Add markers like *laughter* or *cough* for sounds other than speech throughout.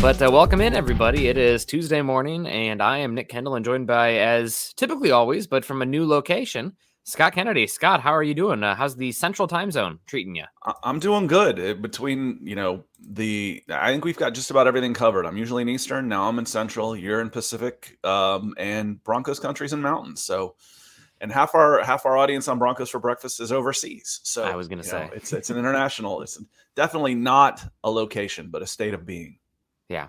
But uh, welcome in, everybody. It is Tuesday morning, and I am Nick Kendall and joined by, as typically always, but from a new location, Scott Kennedy. Scott, how are you doing? Uh, how's the Central Time Zone treating you? I'm doing good. Between you know the, I think we've got just about everything covered. I'm usually in Eastern. Now I'm in Central. You're in Pacific, um, and Broncos countries and mountains. So, and half our half our audience on Broncos for breakfast is overseas. So I was going to say know, it's it's an international. It's definitely not a location, but a state of being. Yeah.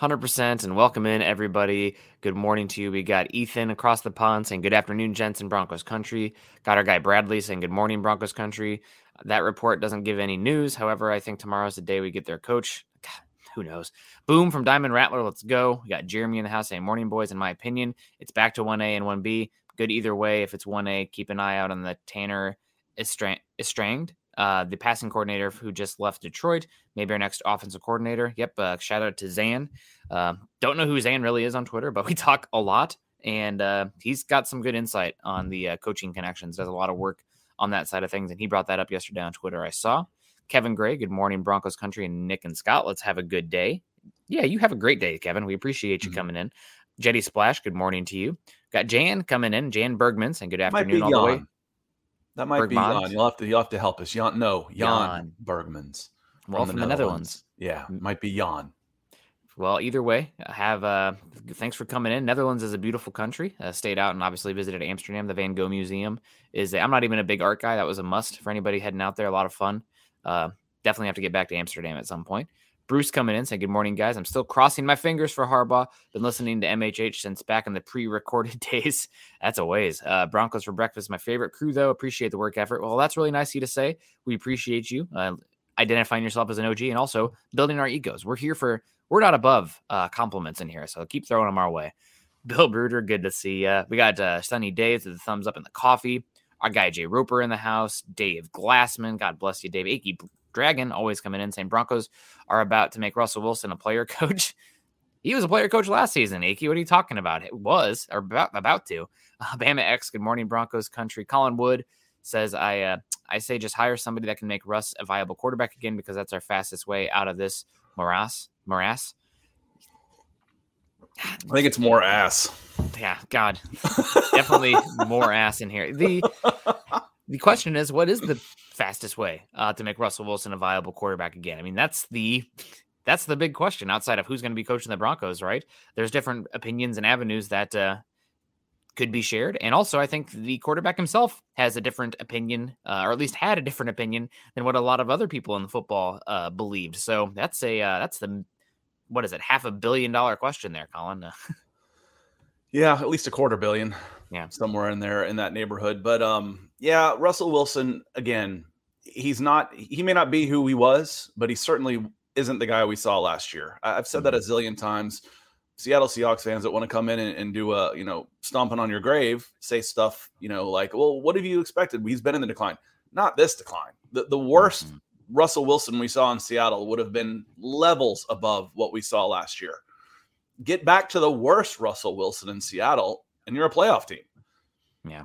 100% and welcome in everybody. Good morning to you. We got Ethan across the pond saying good afternoon, gents in Broncos country. Got our guy Bradley saying good morning, Broncos country. That report doesn't give any news. However, I think tomorrow's the day we get their coach. God, who knows? Boom from Diamond Rattler. Let's go. We got Jeremy in the house saying morning, boys. In my opinion, it's back to 1A and 1B. Good either way. If it's 1A, keep an eye out on the Tanner Engstrand uh, the passing coordinator who just left Detroit, maybe our next offensive coordinator. Yep. Uh, shout out to Zan. Uh, don't know who Zan really is on Twitter, but we *laughs* talk a lot, and uh, he's got some good insight on the uh, coaching connections. Does a lot of work on that side of things, and he brought that up yesterday on Twitter. I saw Kevin Gray. Good morning, Broncos country, and Nick and Scott. Let's have a good day. Yeah, you have a great day, Kevin. We appreciate you mm-hmm. coming in. Jetty Splash. Good morning to you. Got Jan coming in. Jan Bergman saying good afternoon all the way. That might Bergmans? be Jan. You'll have to you'll have to help us. Jan, no, Jan, Jan. Bergmans. Well, from, from the, the Netherlands. Yeah, might be Jan. Well, either way, have uh, thanks for coming in. Netherlands is a beautiful country. Uh, stayed out and obviously visited Amsterdam. The Van Gogh Museum is. i am not even a big art guy. That was a must for anybody heading out there. A lot of fun. Uh, definitely have to get back to Amsterdam at some point. Bruce coming in saying, Good morning, guys. I'm still crossing my fingers for Harbaugh. Been listening to MHH since back in the pre recorded *laughs* days. That's a ways. Uh, Broncos for breakfast, my favorite crew, though. Appreciate the work effort. Well, that's really nice of you to say. We appreciate you uh, identifying yourself as an OG and also building our egos. We're here for, we're not above uh, compliments in here. So keep throwing them our way. *laughs* Bill Bruder, good to see you. We got uh, Sunny Days with the thumbs up in the coffee. Our guy Jay Roper in the house. Dave Glassman, God bless you, Dave. Akey Dragon always coming in saying Broncos are about to make Russell Wilson a player *laughs* coach. he was a player coach last season, Aki. What are you talking about? It was or about about to. Alabama X. Good morning, Broncos country. Colin Wood says I uh, I say just hire somebody that can make Russ a viable quarterback again because that's our fastest way out of this morass morass. I think it's more ass. Yeah, God, definitely more ass in here. The *laughs* the question is, what is the fastest way uh, to make Russell Wilson a viable quarterback again? I mean, that's the that's the big question outside of who's going to be coaching the Broncos, right? There's different opinions and avenues that uh, could be shared, and also I think the quarterback himself has a different opinion, uh, or at least had a different opinion than what a lot of other people in the football uh, believed. So that's a uh, that's the what is it, half a billion dollar question there, Colin. *laughs* yeah, at least a quarter billion yeah, somewhere in there in that neighborhood. But um, yeah, Russell Wilson again. He's not. He may not be who he was, but he certainly isn't the guy we saw last year. I've said that a mm-hmm. zillion times. Seattle Seahawks fans that want to come in and, and, do a you know stomping on your grave, say stuff you know like, well, what have you expected? He's been in the decline. Not this decline. The the worst mm-hmm. Russell Wilson we saw in Seattle would have been levels above what we saw last year. Get back to the worst Russell Wilson in Seattle, and you're a playoff team. Yeah.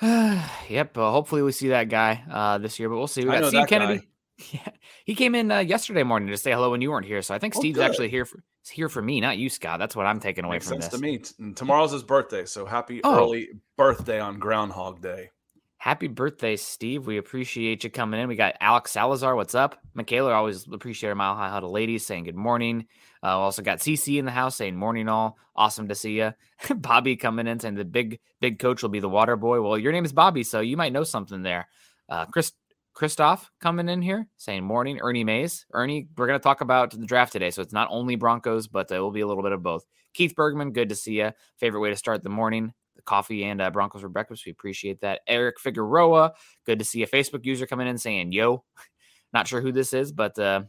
*sighs* yep. Uh, hopefully we see that guy uh, this year, but we'll see. We got Steve Kennedy. Guy. *laughs* Yeah, he came in uh, yesterday morning to say hello when you weren't here. So I think Oh, Steve's good. actually here for here for me, not you, Scott. That's what I'm taking away Makes from sense this. to me. And Tomorrow's his birthday, so happy Oh. early birthday on Groundhog Day. Happy birthday, Steve. We appreciate you coming in. We got Alex Salazar. What's up? Michaela, always appreciate our Mile High Huddle ladies saying good morning. Uh, also got CC in the house saying morning all. Awesome to see you. *laughs* Bobby coming in saying the big, big coach will be the water boy. Well, your name is Bobby, so you might know something there. Uh, Chris, Christoph coming in here saying morning. Ernie Mays. Ernie, we're going to talk about the draft today. So it's not only Broncos, but uh, it will be a little bit of both. Keith Bergman, good to see you. Favorite way to start the morning the coffee and uh, Broncos for breakfast. We appreciate that. Eric Figueroa, good to see a Facebook user coming in saying, yo, *laughs* not sure who this is, but uh,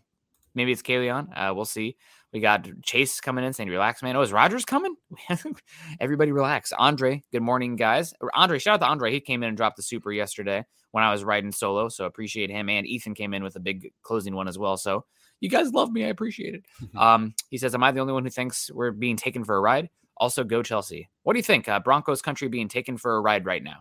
maybe it's Kaleon. Uh, we'll see. We got Chase coming in saying, relax, man. Oh, is Rogers coming? *laughs* Everybody relax. Andre, good morning, guys. Andre, shout out to Andre. He came in and dropped the super yesterday when I was riding solo. So appreciate him. And Ethan came in with a big closing one as well. So you guys love me. I appreciate it. *laughs* Um, he says, Am I the only one who thinks we're being taken for a ride? Also, go Chelsea. What do you think? Uh, Broncos country being taken for a ride right now?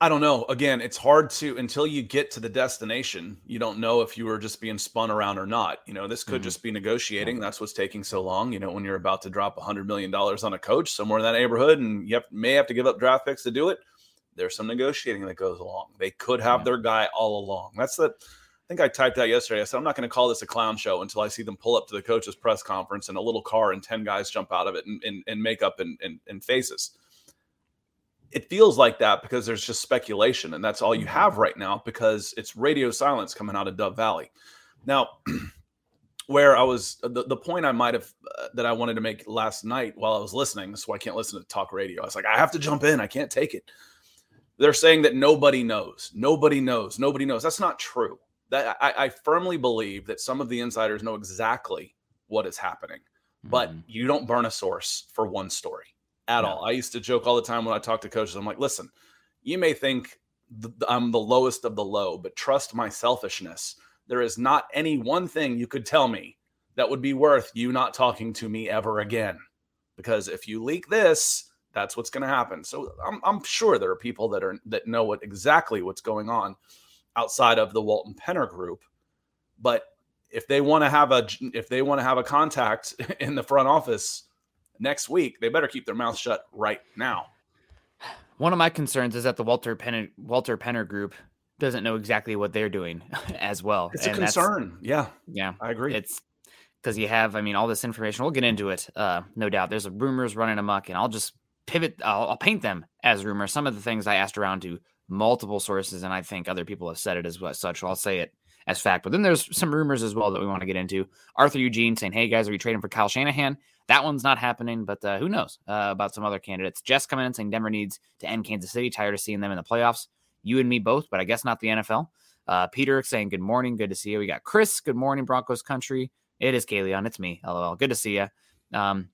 I don't know. Again, it's hard to until you get to the destination. You don't know if you were just being spun around or not. You know, this could Mhm. just be negotiating. That's what's taking so long. You know, when you're about to drop a hundred million dollars on a coach somewhere in that neighborhood, and you have, may have to give up draft picks to do it. There's some negotiating that goes along. They could have Yeah. their guy all along. That's the. I think I typed out yesterday. I said I'm not going to call this a clown show until I see them pull up to the coach's press conference in a little car and ten guys jump out of it and, and, and makeup and, and, and faces it feels like that because there's just speculation and that's all you have right now because it's radio silence coming out of dove valley. Now *clears throat* where i was the, the point i might have uh, that i wanted to make last night while i was listening so i can't listen to talk radio. I was like i have to jump in. I can't take it. They're saying that nobody knows. Nobody knows. Nobody knows. That's not true. That i, I firmly believe that some of the insiders know exactly what is happening but Mhm. you don't burn a source for one story at No. all. I used to joke all the time when I talk to coaches. I'm like, listen, you may think th- I'm the lowest of the low, but trust my selfishness. There is not any one thing you could tell me that would be worth you not talking to me ever again. Because if you leak this, that's what's going to happen. So I'm, I'm sure there are people that are that know what exactly what's going on outside of the Walton Penner group. But if they want to have a if they want to have a contact *laughs* in the front office next week, they better keep their mouth shut right now. One of my concerns is that the Walton Penner Walton Penner group doesn't know exactly what they're doing *laughs* as well. It's a And that's- concern. Yeah, Yeah, I agree. it's because you have, I mean, all this information. We'll get into it, uh, no doubt. There's rumors running amok, and I'll just pivot. I'll, I'll paint them as rumors. Some of the things I asked around to multiple sources, and I think other people have said it as well, such. So I'll say it as fact. But then there's some rumors as well that we want to get into. Arthur Eugene saying, "Hey guys, are you trading for Kyle Shanahan?" That one's not happening, but uh, who knows uh, about some other candidates? Jess coming in saying Denver needs to end Kansas City. Tired of seeing them in the playoffs. You and me both, but I guess not the NFL. Uh, Peter saying good morning, good to see you. We got Chris, good morning, Broncos country. It is Kaleon, it's me. LOL, good to see you. Um,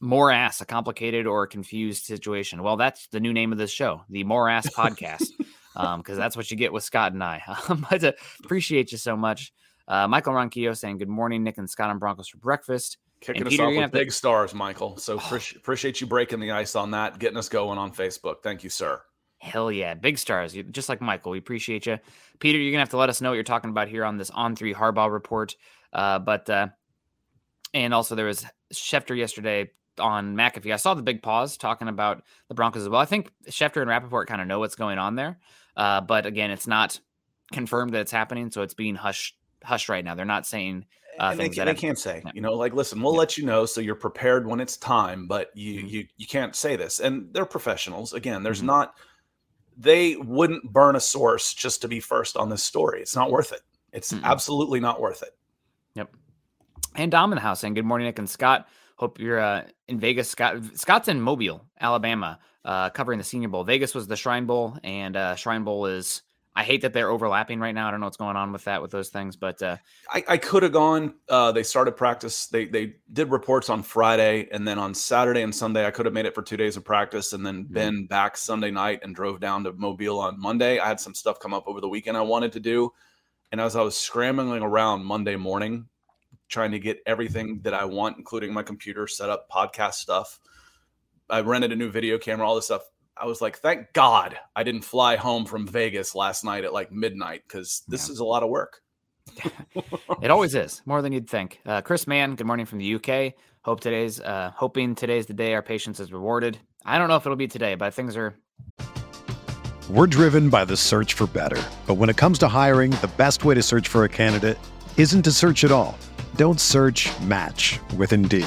more ass, a complicated or confused situation. Well, that's the new name of this show, the More Ass *laughs* Podcast, because that's what you get with Scott and I. *laughs* Um, but uh, appreciate you so much. Uh, Michael Ronquillo saying good morning, Nick and Scott on Broncos for breakfast. Kicking And us Peter, off with have to- big stars, Michael. So appreci- appreciate you breaking the ice on that, getting us going on Facebook. Thank you, sir. Hell yeah, big stars, just like Michael. We appreciate you, Peter. You're gonna have to let us know what you're talking about here on this on three Harbaugh report. Uh, but uh, and also there was Schefter yesterday on McAfee. I saw the big pause talking about the Broncos as well. I think Schefter and Rapoport kind of know what's going on there, uh, but again, it's not confirmed that it's happening, so it's being hushed hushed right now. They're not saying uh, and they, things can, that they can't say, you know, like, listen, we'll Yeah. let you know so you're prepared when it's time, but you Mhm. you you can't say this. And they're professionals. Again, there's Mhm. not. They wouldn't burn a source just to be first on this story. It's not worth it. It's Mm-mm. absolutely not worth it. Yep. And Dom in the house saying, Good morning, Nick and Scott. Hope you're uh, in Vegas. Scott Scott's in Mobile, Alabama, uh, covering the Senior Bowl. Vegas was the Shrine Bowl, and uh, Shrine Bowl is. I hate that they're overlapping right now. I don't know what's going on with that with those things, but uh, I, I could have gone. Uh, they started practice. They they did reports on Friday, and then on Saturday and Sunday, I could have made it for two days of practice, and then Mhm. been back Sunday night and drove down to Mobile on Monday. I had some stuff come up over the weekend I wanted to do, and as I was scrambling around Monday morning, trying to get everything that I want, including my computer set up, podcast stuff. I rented a new video camera, all this stuff. I was like, thank God I didn't fly home from Vegas last night at like midnight because this Yeah. is a lot of work. *laughs* it always is more than you'd think. Uh, Chris Mann, good morning from the UK. Hope today's uh, hoping today's the day our patience is rewarded. I don't know if it'll be today, but things are. We're driven by the search for better, but when it comes to hiring, the best way to search for a candidate isn't to search at all. Don't search. Match with Indeed.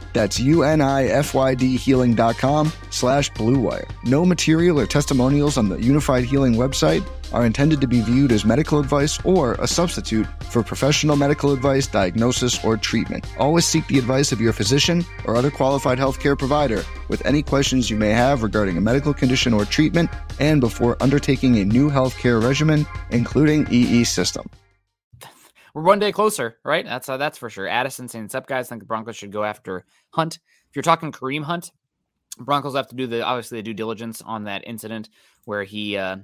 That's U-N-I-F-Y-D healing.com slash bluewire. No material or testimonials on the Unifyd Healing website are intended to be viewed as medical advice or a substitute for professional medical advice, diagnosis, or treatment. Always seek the advice of your physician or other qualified healthcare provider with any questions you may have regarding a medical condition or treatment and before undertaking a new healthcare regimen, including EE system. We're one day closer, right? That's uh, that's for sure. Addison saying, up. guys, think the Broncos should go after Hunt." If you're talking Kareem Hunt, Broncos have to do the obviously the due diligence on that incident where he uh,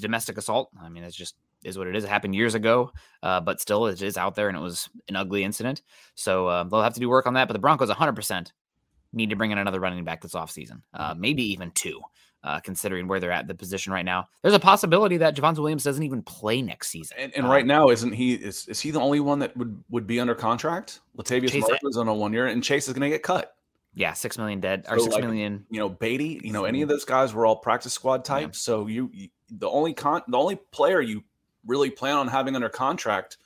domestic assault. I mean, it's just is what it is. It happened years ago, uh, but still it is out there, and it was an ugly incident. So uh, they'll have to do work on that. But the Broncos 100 percent need to bring in another running back this offseason, uh, maybe even two, uh, considering where they're at the position right now. There's a possibility that Javonte Williams doesn't even play next season. And, and right now, isn't he? Is, is he the only one that would would be under contract? Latavius is on a one year, and Chase is going to get cut. Yeah, six million dead or six like, million. You know, Beatty. You know, any of those guys were all practice squad types. Yeah. So you, you, the only con, the only player you really plan on having under contract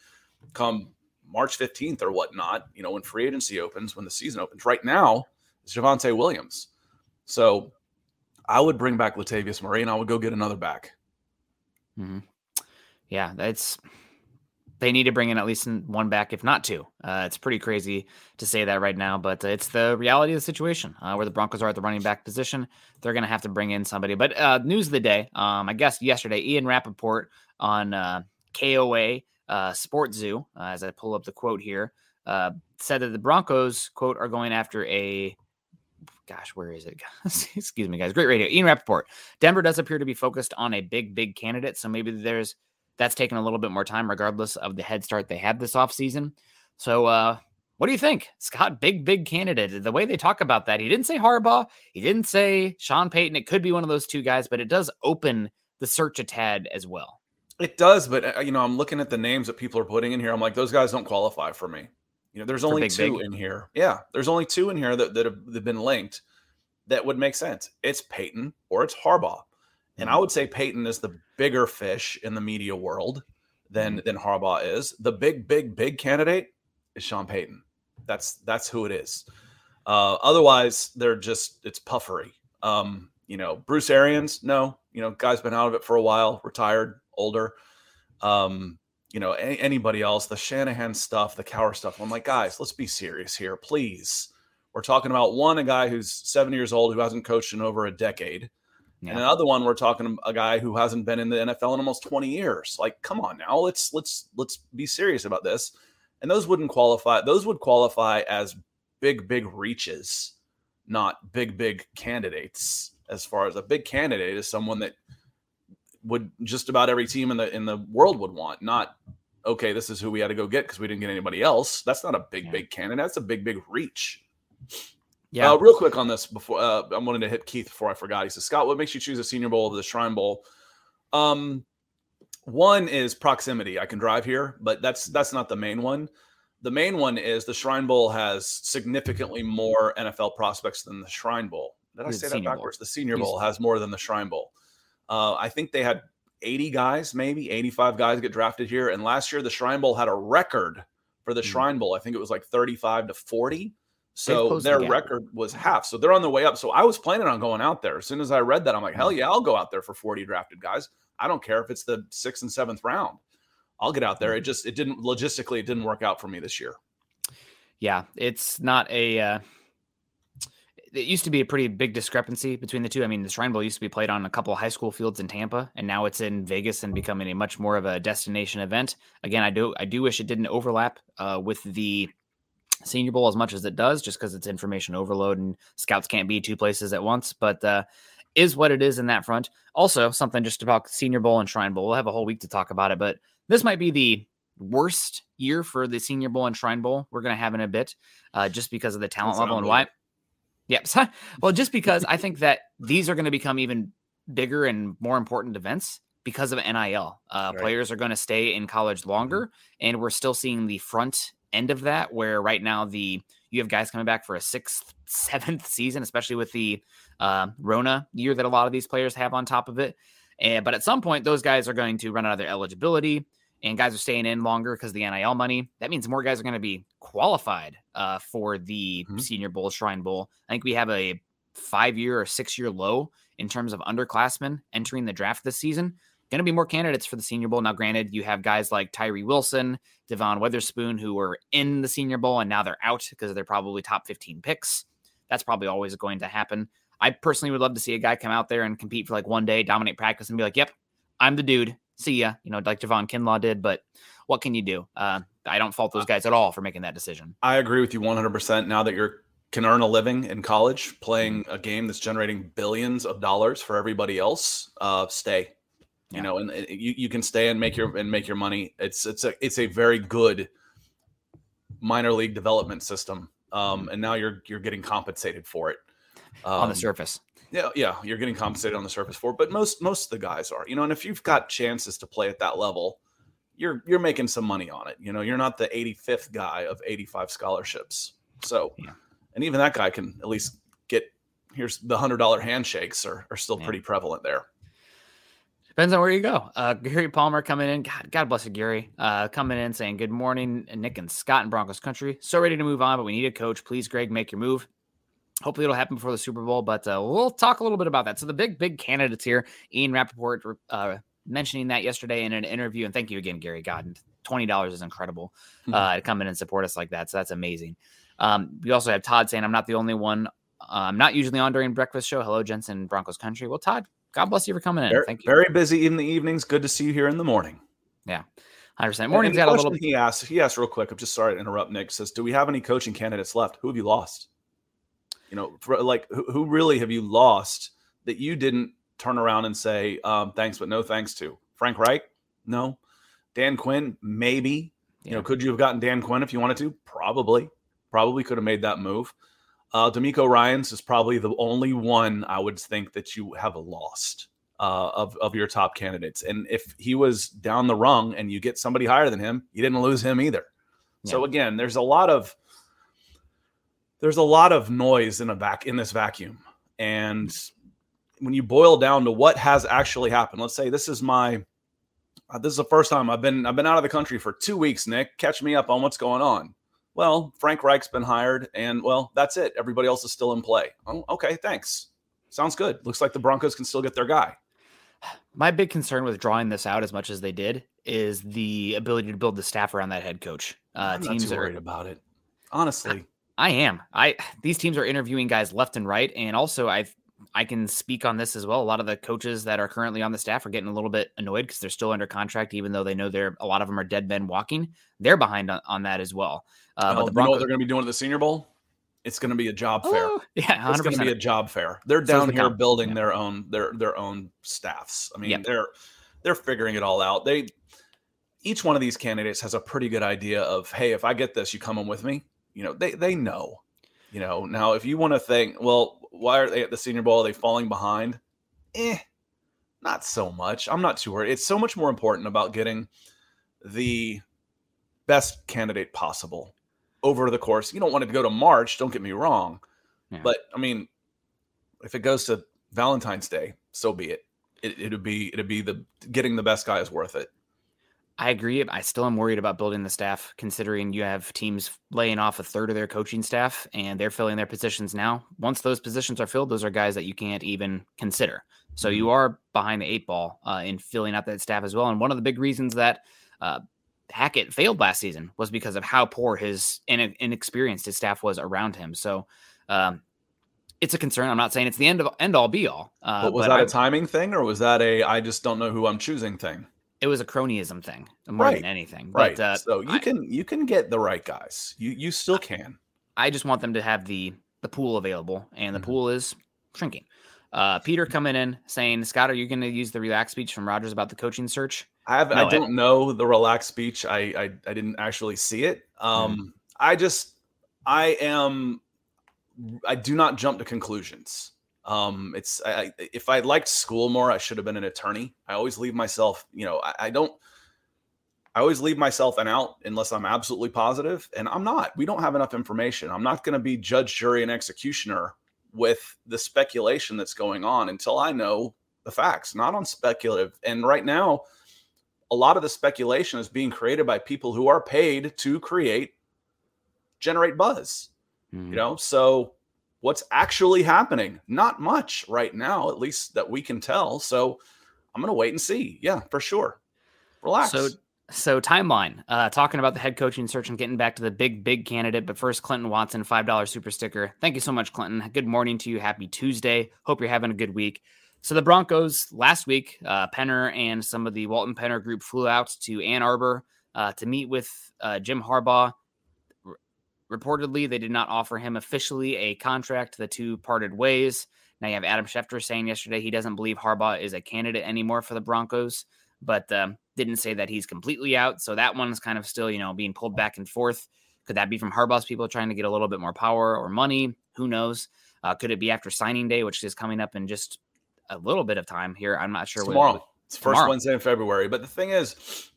come March fifteenth or whatnot. You know, when free agency opens, when the season opens. Right now is Javonte Williams. So I would bring back Latavius Murray, and I would go get another back. Mm-hmm. Yeah, that's they need to bring in at least one back, if not two. Uh, it's pretty crazy to say that right now, but it's the reality of the situation uh, where the Broncos are at the running back position. They're going to have to bring in somebody. But uh, news of the day, um, I guess yesterday, Ian Rapoport on uh, KOA uh, Sports Zone, uh, as I pull up the quote here, said that the Broncos, quote, are going after a gosh, where is it? *laughs* Excuse me, guys. Great radio. Ian Rapoport. Denver does appear to be focused on a big, big candidate. So maybe there's that's taken a little bit more time, regardless of the head start they had this offseason. So, uh, what do you think? Scott, big, big candidate. The way they talk about that, he didn't say Harbaugh, he didn't say Sean Payton. It could be one of those two guys, but it does open the search a tad as well. It does, but uh, you know, I'm looking at the names that people are putting in here. I'm like, those guys don't qualify for me. You know, there's only big, two big. in here. Yeah, there's only two in here that, that have, that have been linked that would make sense. It's Payton or it's Harbaugh. And I mm-hmm. would say Payton is the bigger fish in the media world than mm-hmm. than Harbaugh is. The big, big, big candidate is Sean Payton. That's that's who it is. Uh, otherwise, they're just it's puffery. Um, you know, Bruce Arians, no, you know, guy's been out of it for a while, retired, older. Um, you know, any, anybody else, the Shanahan stuff, the Cowher stuff. I'm like, guys, let's be serious here, please. We're talking about one, a guy who's seven years old who hasn't coached in over a decade. Yeah. And another one, we're talking a guy who hasn't been in the NFL in almost 20 years. Like, come on now, let's let's let's be serious about this. And those wouldn't qualify. Those would qualify as big, big reaches, not big, big candidates. As far as a big candidate is someone that would just about every team in the in the world would want, not okay, this is who we had to go get because we didn't get anybody else. That's not a big, yeah. big candidate. That's a big, big reach. Yeah. Uh, real quick on this before uh, I'm wanting to hit Keith before I forgot. He says, Scott, what makes you choose a Senior Bowl over the Shrine Bowl? Um, one is proximity. I can drive here, but that's that's not the main one. The main one is the Shrine Bowl has significantly more NFL prospects than the Shrine Bowl. Did I say that backwards? Bowl. The Senior Bowl has more than the Shrine Bowl. Uh, I think they had 80 guys, maybe 85 guys get drafted here. And last year, the Shrine Bowl had a record for the mm-hmm. Shrine Bowl. I think it was like 35 to 40. So their the record was half. So they're on the way up. So I was planning on going out there. As soon as I read that, I'm like, hell mm. yeah, I'll go out there for 40 drafted guys. I don't care if it's the sixth and seventh round. I'll get out there. It just it didn't logistically it didn't work out for me this year. Yeah, it's not a. Uh, it used to be a pretty big discrepancy between the two. I mean, the Shrine Bowl used to be played on a couple of high school fields in Tampa, and now it's in Vegas and becoming a much more of a destination event. Again, I do I do wish it didn't overlap uh, with the Senior Bowl as much as it does, just because it's information overload and scouts can't be two places at once. But uh, is what it is in that front. Also, something just about Senior Bowl and Shrine Bowl. We'll have a whole week to talk about it, but this might be the worst year for the Senior Bowl and Shrine Bowl we're going to have in a bit, uh, just because of the talent That's level and why. Yep. *laughs* well, just because I think that these are going to become even bigger and more important events because of NIL. Uh, right. Players are going to stay in college longer, mm-hmm. and we're still seeing the front end of that where right now the you have guys coming back for a sixth *laughs* seventh season especially with the uh, rona year that a lot of these players have on top of it and but at some point those guys are going to run out of their eligibility and guys are staying in longer because the nil money that means more guys are going to be qualified uh, for the mm-hmm. senior bowl shrine bowl i think we have a five year or six year low in terms of underclassmen entering the draft this season going to be more candidates for the Senior Bowl. Now, granted, you have guys like Tyree Wilson, Devon Witherspoon, who were in the Senior Bowl and now they're out because they're probably top 15 picks. That's probably always going to happen. I personally would love to see a guy come out there and compete for like one day, dominate practice, and be like, "Yep, I'm the dude. See ya." You know, like Javon Kinlaw did. But what can you do? Uh, I don't fault those guys at all for making that decision. I agree with you 100. percent Now that you're can earn a living in college playing a game that's generating billions of dollars for everybody else, uh, stay you know, and, and you, you can stay and make your and make your money. It's it's a it's a very good minor league development system. Um, mm-hmm. and now you're you're getting compensated for it um, on the um, surface. Yeah, yeah, you're getting compensated on the surface for it, but most most of the guys are, you know. And if you've got chances to play at that level, you're you're making some money on it. You know, you're not the 85th guy of 85 scholarships. So, yeah. and even that guy can at least get here's the hundred dollar handshakes are are still yeah. pretty prevalent there. Depends on where you go. Uh, Gary Palmer coming in. God, God bless you, Gary. Uh, coming in saying, Good morning, Nick and Scott in Broncos country. So ready to move on, but we need a coach. Please, Greg, make your move. Hopefully, it'll happen before the Super Bowl, but uh, we'll talk a little bit about that. So, the big, big candidates here, Ian Rapoport uh, mentioning that yesterday in an interview. And thank you again, Gary. God, $20 is incredible mm-hmm. uh, to come in and support us like that. So, that's amazing. Um, we also have Todd saying, I'm not the only one. Uh, I'm not usually on during breakfast show. Hello, Jensen, Broncos country. Well, Todd, God bless you for coming in. Very, Thank you. Very busy in the evenings. Good to see you here in the morning. Yeah. 100%. Morning's got a little. He asked, he asked real quick. I'm just sorry to interrupt, Nick. Says, Do we have any coaching candidates left? Who have you lost? You know, for, like, who, who, really have you lost that you didn't turn around and say, um, thanks, but no thanks to? Frank Reich? No. Dan Quinn? Maybe. Yeah. You know, could you have gotten Dan Quinn if you wanted to? Probably. Probably could have made that move. Uh, DeMeco Ryans is probably the only one I would think that you have lost uh, of of your top candidates. And if he was down the rung and you get somebody higher than him, you didn't lose him either. Yeah. So again, there's a lot of there's a lot of noise in a vac in this vacuum, and when you boil down to what has actually happened, let's say this is my uh, this is the first time I've been I've been out of the country for two weeks. Nick, catch me up on what's going on well, Frank Reich's been hired, and well, that's it. Everybody else is still in play. Oh, okay, thanks. Sounds good. Looks like the Broncos can still get their guy. My big concern with drawing this out as much as they did is the ability to build the staff around that head coach. Uh, I'm teams not worried are, about it. Honestly, I, am. I these teams are interviewing guys left and right, and also I I can speak on this as well. A lot of the coaches that are currently on the staff are getting a little bit annoyed because they're still under contract, even though they know they're a lot of them are dead men walking. They're behind on, on that as well. Uh, but the Broncos, you know what they're going to be doing at the Senior Bowl? it's going to be a job fair. Oh, yeah, 100%. It's going to be a job fair. They're So down the here building Yeah. their own their their own staffs. I mean, Yep. they're they're figuring it all out. They each one of these candidates has a pretty good idea of, hey, if I get this, you come in with me. You know, they they know. You know, now if you want to think, well, why are they at the Senior Bowl? Are they falling behind? Eh, not so much. I'm not too worried. It's so much more important about getting the best candidate possible over the course. You don't want it to go to March. Don't get me wrong, Yeah. but I mean, if it goes to Valentine's Day, so be it. It it'd be it'd be the getting the best guy is worth it. I agree. I still am worried about building the staff, considering you have teams laying off a third of their coaching staff and they're filling their positions now. Once those positions are filled, those are guys that you can't even consider. So you are behind the eight ball uh, in filling out that staff as well. And one of the big reasons that uh, Hackett failed last season was because of how poor his in- inexperienced his staff was around him. So um, it's a concern. I'm not saying it's the end of end all be all. Uh, but was but that I- a timing thing, or was that a I just don't know who I'm choosing thing? It was a cronyism thing more Right. than anything. Right. But, uh, so you I- can you can get the right guys. You you still can. I just want them to have the the pool available, and the Mhm. pool is shrinking. Uh, Peter coming in saying, Scott, are you going to use the relaxed speech from Rogers about the coaching search? I have No, I I- don't know the relaxed speech. I I, I didn't actually see it. Um I just I am I do not jump to conclusions. Um it's I, if I liked school more, I should have been an attorney. I always leave myself, you know, I, I don't I always leave myself an out unless I'm absolutely positive, and I'm not. We don't have enough information. I'm not going to be judge, jury, and executioner with the speculation that's going on until I know the facts, not on speculative. And right now, a lot of the speculation is being created by people who are paid to create, generate buzz. Hmm. You know, so what's actually happening? Not much right now, at least that we can tell. So I'm going to wait and see. Yeah, for sure. Relax. So, so timeline. Uh, talking about the head coaching search and getting back to the big, big candidate. But first, Clinton Watson, five dollar super sticker. Thank you so much, Clinton. Good morning to you. Happy Tuesday. Hope you're having a good week. So the Broncos last week, uh, Penner and some of the Walton Penner group flew out to Ann Arbor uh, to meet with uh, Jim Harbaugh. Reportedly, they did not offer him officially a contract. The two parted ways. Now you have Adam Schefter saying yesterday he doesn't believe Harbaugh is a candidate anymore for the Broncos, but um, didn't say that he's completely out. So that one's kind of still, you know, being pulled back and forth. Could that be from Harbaugh's people trying to get a little bit more power or money? Who knows? Uh, could it be after signing day, which is coming up in just a little bit of time here? I'm not sure. It's what- tomorrow. It's first tomorrow. Wednesday in February. But the thing is,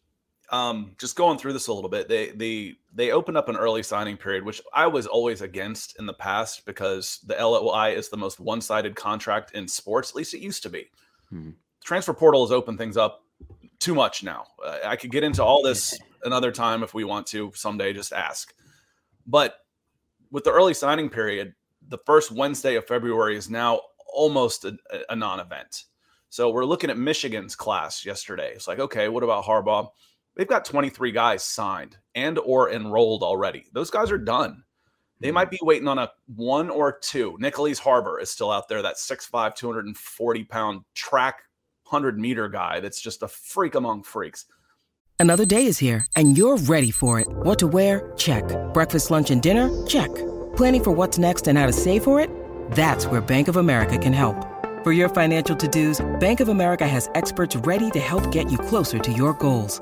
um, just going through this a little bit, they they they opened up an early signing period, which I was always against in the past because the LOI is the most one-sided contract in sports. At least it used to be. Mhm. Transfer portal has opened things up too much now. Uh, I could get into all this another time if we want to someday. Just ask. But with the early signing period, the first Wednesday of February is now almost a, a non-event. So we're looking at Michigan's class yesterday. It's like, okay, what about Harbaugh? They've got 23 guys signed and or enrolled already. Those guys are done. They might mm-hmm. be waiting on a one or two. Nicholas Harbor is still out there, that 6'5, 240 pound track 100 meter guy that's just a freak among freaks. Another day is here, and you're ready for it. What to wear? Check. Breakfast, lunch, and dinner? Check. Planning for what's next and how to save for it? That's where Bank of America can help. For your financial to-dos, Bank of America has experts ready to help get you closer to your goals.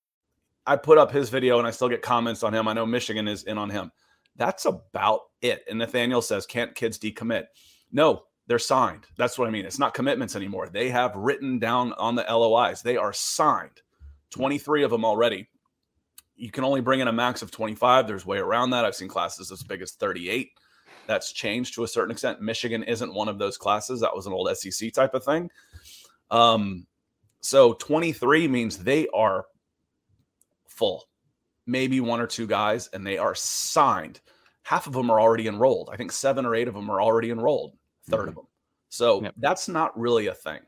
I put up his video and I still get comments on him. I know Michigan is in on him. That's about it. And Nathaniel says, can't kids decommit? No, they're signed. That's what I mean. It's not commitments anymore. They have written down on the LOIs. They are signed. 23 of them already. You can only bring in a max of 25. There's way around that. I've seen classes as big as 38. That's changed to a certain extent. Michigan isn't one of those classes. That was an old SEC type of thing. Um, so 23 means they are full, maybe one or two guys, and they are signed. Half of them are already enrolled. I think seven or eight of them are already enrolled, 3rd Mhm. of them. So Yep. that's not really a thing.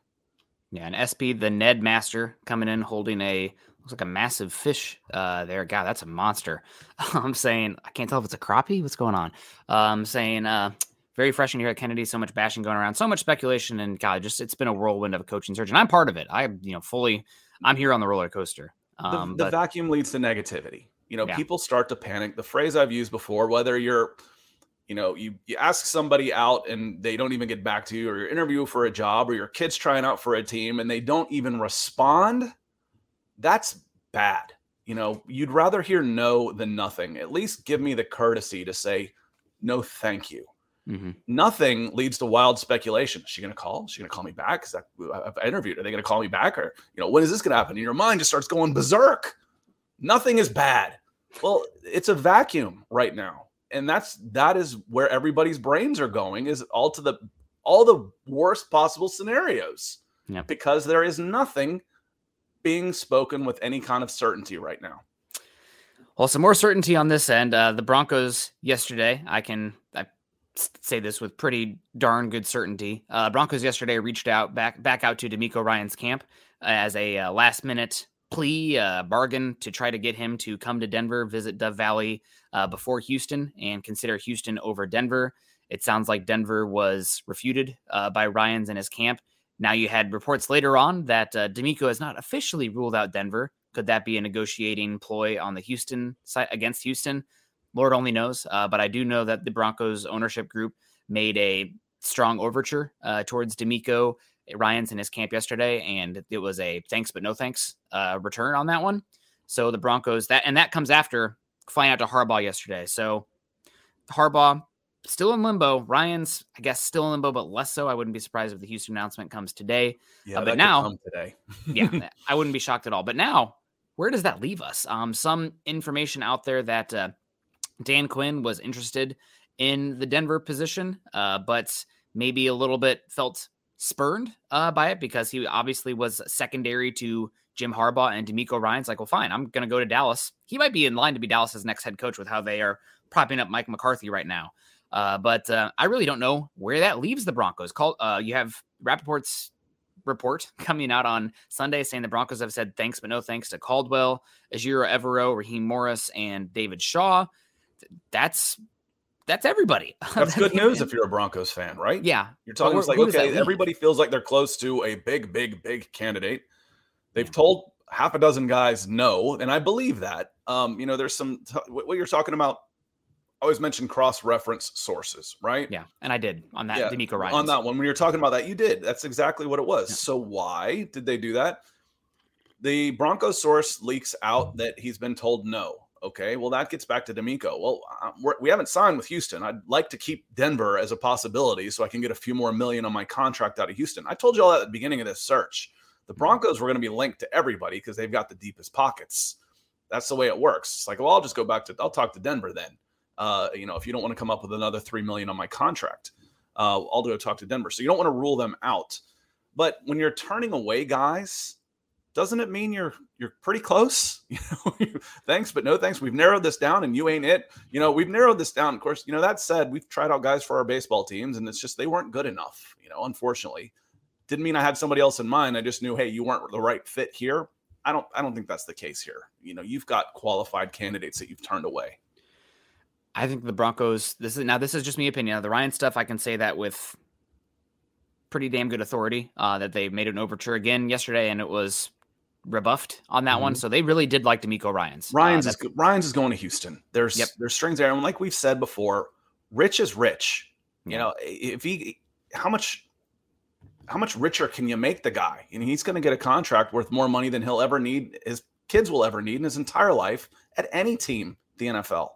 Yeah, and SP, the Ned Master, coming in holding a looks like a massive fish uh, there. God, that's a monster. *laughs* I'm saying I can't tell if it's a crappie. What's going on? I'm saying uh, very fresh in here at Kennedy. So much bashing going around, so much speculation, and God, just it's been a whirlwind of a coaching search, and I'm part of it. I, you know, fully, I'm here on the roller coaster. The, Um, the but vacuum leads to negativity. You know, Yeah. people start to panic. The phrase I've used before, whether you're, you know, you, you ask somebody out and they don't even get back to you, or you're interviewing for a job, or your kid's trying out for a team and they don't even respond, that's bad. You know, you'd rather hear no than nothing. At least give me the courtesy to say, no, thank you. Mhm. Nothing leads to wild speculation. Is she going to call? Is she going to call me back? Is that I've interviewed? Are they going to call me back? Or you know, when is this going to happen? And your mind just starts going berserk. Nothing is bad. Well, it's a vacuum right now, and that's that is where everybody's brains are going. Is all to the all the worst possible scenarios Yeah. because there is nothing being spoken with any kind of certainty right now. Well, some more certainty on this end. Uh, the Broncos yesterday, I can I say this with pretty darn good certainty. Uh, Broncos yesterday reached out back back out to DeMeco Ryans camp as a uh, last minute plea uh, bargain to try to get him to come to Denver, visit Dove Valley uh, before Houston, and consider Houston over Denver. It sounds like Denver was refuted uh, by Ryans and his camp. Now you had reports later on that uh, DeMeco has not officially ruled out Denver. Could that be a negotiating ploy on the Houston side against Houston? Lord only knows. Uh, but I do know that the Broncos ownership group made a strong overture uh, towards DeMeco Ryans in his camp yesterday, and it was a thanks but no thanks uh, return on that one. So the Broncos that and that comes after flying out to Harbaugh yesterday. So Harbaugh still in limbo. Ryans, I guess, still in limbo, but less so. I wouldn't be surprised if the Houston announcement comes today. Yeah, Uh, but now- today. *laughs* yeah, *laughs* I wouldn't be shocked at all. But now, where does that leave us? Um, some information out there that uh, Dan Quinn was interested in the Denver position, uh, but maybe a little bit felt spurned uh, by it because he obviously was secondary to Jim Harbaugh and DeMeco Ryans like, well, fine, I'm going to go to Dallas. He might be in line to be Dallas's next head coach with how they are propping up Mike McCarthy right now. Uh, but uh, I really don't know where that leaves the Broncos. Call, uh, you have Rapoport's report *laughs* coming out on Sunday saying the Broncos have said thanks, but no thanks to Caldwell, Ejiro Evero, Raheem Morris, and David Shaw. That's that's everybody. *laughs* That's good news if you're a Broncos fan, right? yeah. You're talking like, who does that okay, everybody feels like they're close to a big, big, big candidate. They've told half a dozen guys no, and I believe that. Um, you know, there's some t- what what you're talking about. I always mention cross-reference sources, right? Yeah, and I did on that Yeah, DeMeco Ryan. On that one, when you're talking about that, you did. That's exactly what it was. Yeah. So why did they do that? The Broncos source leaks out that he's been told no. Okay, well that gets back to DeMeco. Well, we're, we haven't signed with Houston. I'd like to keep Denver as a possibility so I can get a few more million on my contract out of Houston. I told you all that at the beginning of this search. The Broncos were going to be linked to everybody because they've got the deepest pockets. That's the way it works. It's like, well, I'll just go back to I'll talk to Denver then. Uh, you know, if you don't want to come up with another three million on my contract, uh, I'll go talk to Denver. So you don't want to rule them out. But when you're turning away guys, doesn't it mean you're you're pretty close? *laughs* Thanks, but no thanks. We've narrowed this down, and you ain't it. You know, we've narrowed this down. Of course, you know that said, we've tried out guys for our baseball teams, and it's just they weren't good enough. You know, unfortunately, didn't mean I had somebody else in mind. I just knew, hey, you weren't the right fit here. I don't I don't think that's the case here. You know, you've got qualified candidates that you've turned away. I think the Broncos. This is now. This is just me opinion. The Ryan stuff, I can say that with pretty damn good authority. Uh, that they made an overture again yesterday, and it was rebuffed on that one. So they really did like DeMeco Ryans. Uh, Ryans is that's- Ryans is going to Houston. There's Yep. there's strings there, and like we've said before, rich is rich. You know, if he how much how much richer can you make the guy? And he's going to get a contract worth more money than he'll ever need. His kids will ever need in his entire life at any team, the NFL.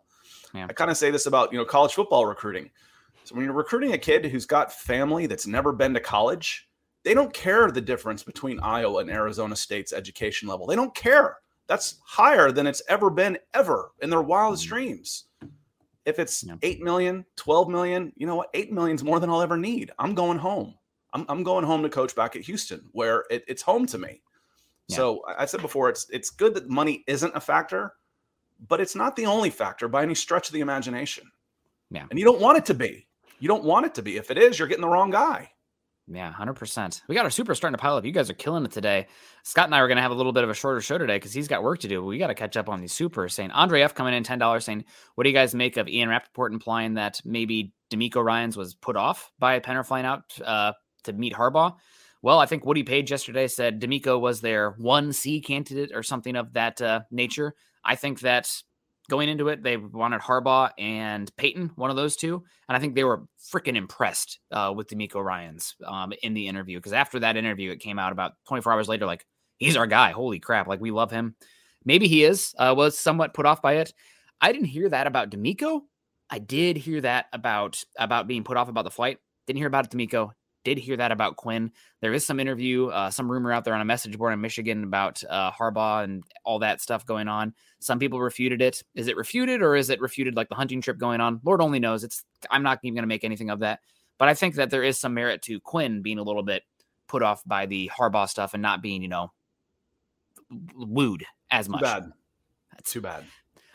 Yeah. I kind of say this about you know college football recruiting. So when you're recruiting a kid who's got family that's never been to college, they don't care the difference between Iowa and Arizona State's education level. They don't care. That's higher than it's ever been ever in their wildest mm. dreams. If it's yeah. 8 million, 12 million, you know what? 8 million is more than I'll ever need. I'm going home. I'm, I'm going home to coach back at Houston, where it, it's home to me. Yeah. So I said before, it's it's good that money isn't a factor, but it's not the only factor by any stretch of the imagination. Yeah. And you don't want it to be. You don't want it to be. If it is, you're getting the wrong guy. Yeah, 100%. We got our super starting to pile up. You guys are killing it today. Scott and I are going to have a little bit of a shorter show today because he's got work to do. We got to catch up on these supers. Saying Andre F coming in $10 saying, What do you guys make of Ian Rapoport implying that maybe DeMeco Ryans was put off by a Penner flying out uh, to meet Harbaugh? Well, I think Woody Paige yesterday said DeMeco was their 1C candidate or something of that uh, nature. I think that going into it, they wanted Harbaugh and Payton, one of those two, and I think they were freaking impressed uh, with DeMeco Ryans um, in the interview because after that interview, it came out about 24 hours later, like he's our guy. Holy crap! Like we love him. Maybe he is. Uh, was somewhat put off by it. I didn't hear that about DeMeco. I did hear that about about being put off about the flight. Didn't hear about it, DeMeco did hear that about Quinn. There is some interview, uh, some rumor out there on a message board in Michigan about uh, Harbaugh and all that stuff going on. Some people refuted it. Is it refuted or is it refuted like the hunting trip going on? Lord only knows. It's I'm not even going to make anything of that. But I think that there is some merit to Quinn being a little bit put off by the Harbaugh stuff and not being, you know, wooed as much. Too bad. That's too bad.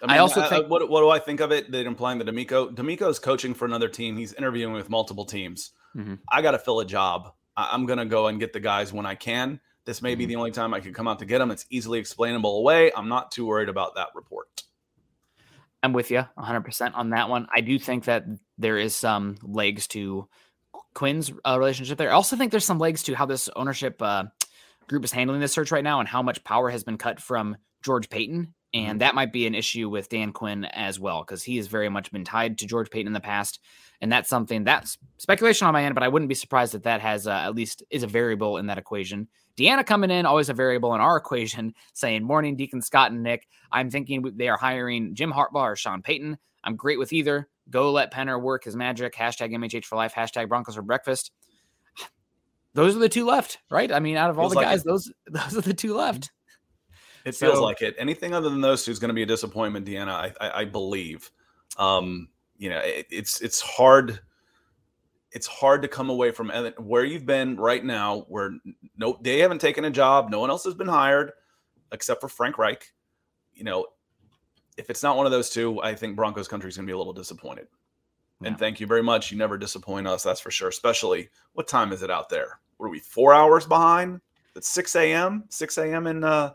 I, mean, I also think, what, what do I think of it? That implying that DeMeco is coaching for another team. He's interviewing with multiple teams. Mm-hmm. I got to fill a job. I, am going to go and get the guys when I can. This may mm-hmm. be the only time I could come out to get them. It's easily explainable away. I'm not too worried about that report. I'm with you 100% on that one. I do think that there is some legs to Quinn's uh, relationship there. I also think there's some legs to how this ownership uh, group is handling this search right now and how much power has been cut from George Paton. And mm-hmm. that might be an issue with Dan Quinn as well, because he has very much been tied to George Paton in the past and that's something that's speculation on my end, but I wouldn't be surprised that that has uh, at least is a variable in that equation. Deanna coming in, always a variable in our *laughs* equation, saying, Morning, Deacon Scott and Nick. I'm thinking they are hiring Jim Harbaugh or Sean Payton. I'm great with either. Go let Penner work his magic. Hashtag MHH for life. Hashtag Broncos for breakfast. *sighs* Those are the two left, right? I mean, out of all the like guys, those *laughs* those are the two left. It so, feels like it. Anything other than those two is going to be a disappointment, Deanna. I, I, I believe. Um, you know, it, it's it's hard. It's hard to come away from where you've been right now, where no, they haven't taken a job. No one else has been hired, except for Frank Reich. You know, if it's not one of those two, I think Broncos country is going to be a little disappointed. Yeah. And thank you very much. You never disappoint us, that's for sure. Especially, what time is it out there? What are we four hours behind? It's six a.m. Six a.m. in uh,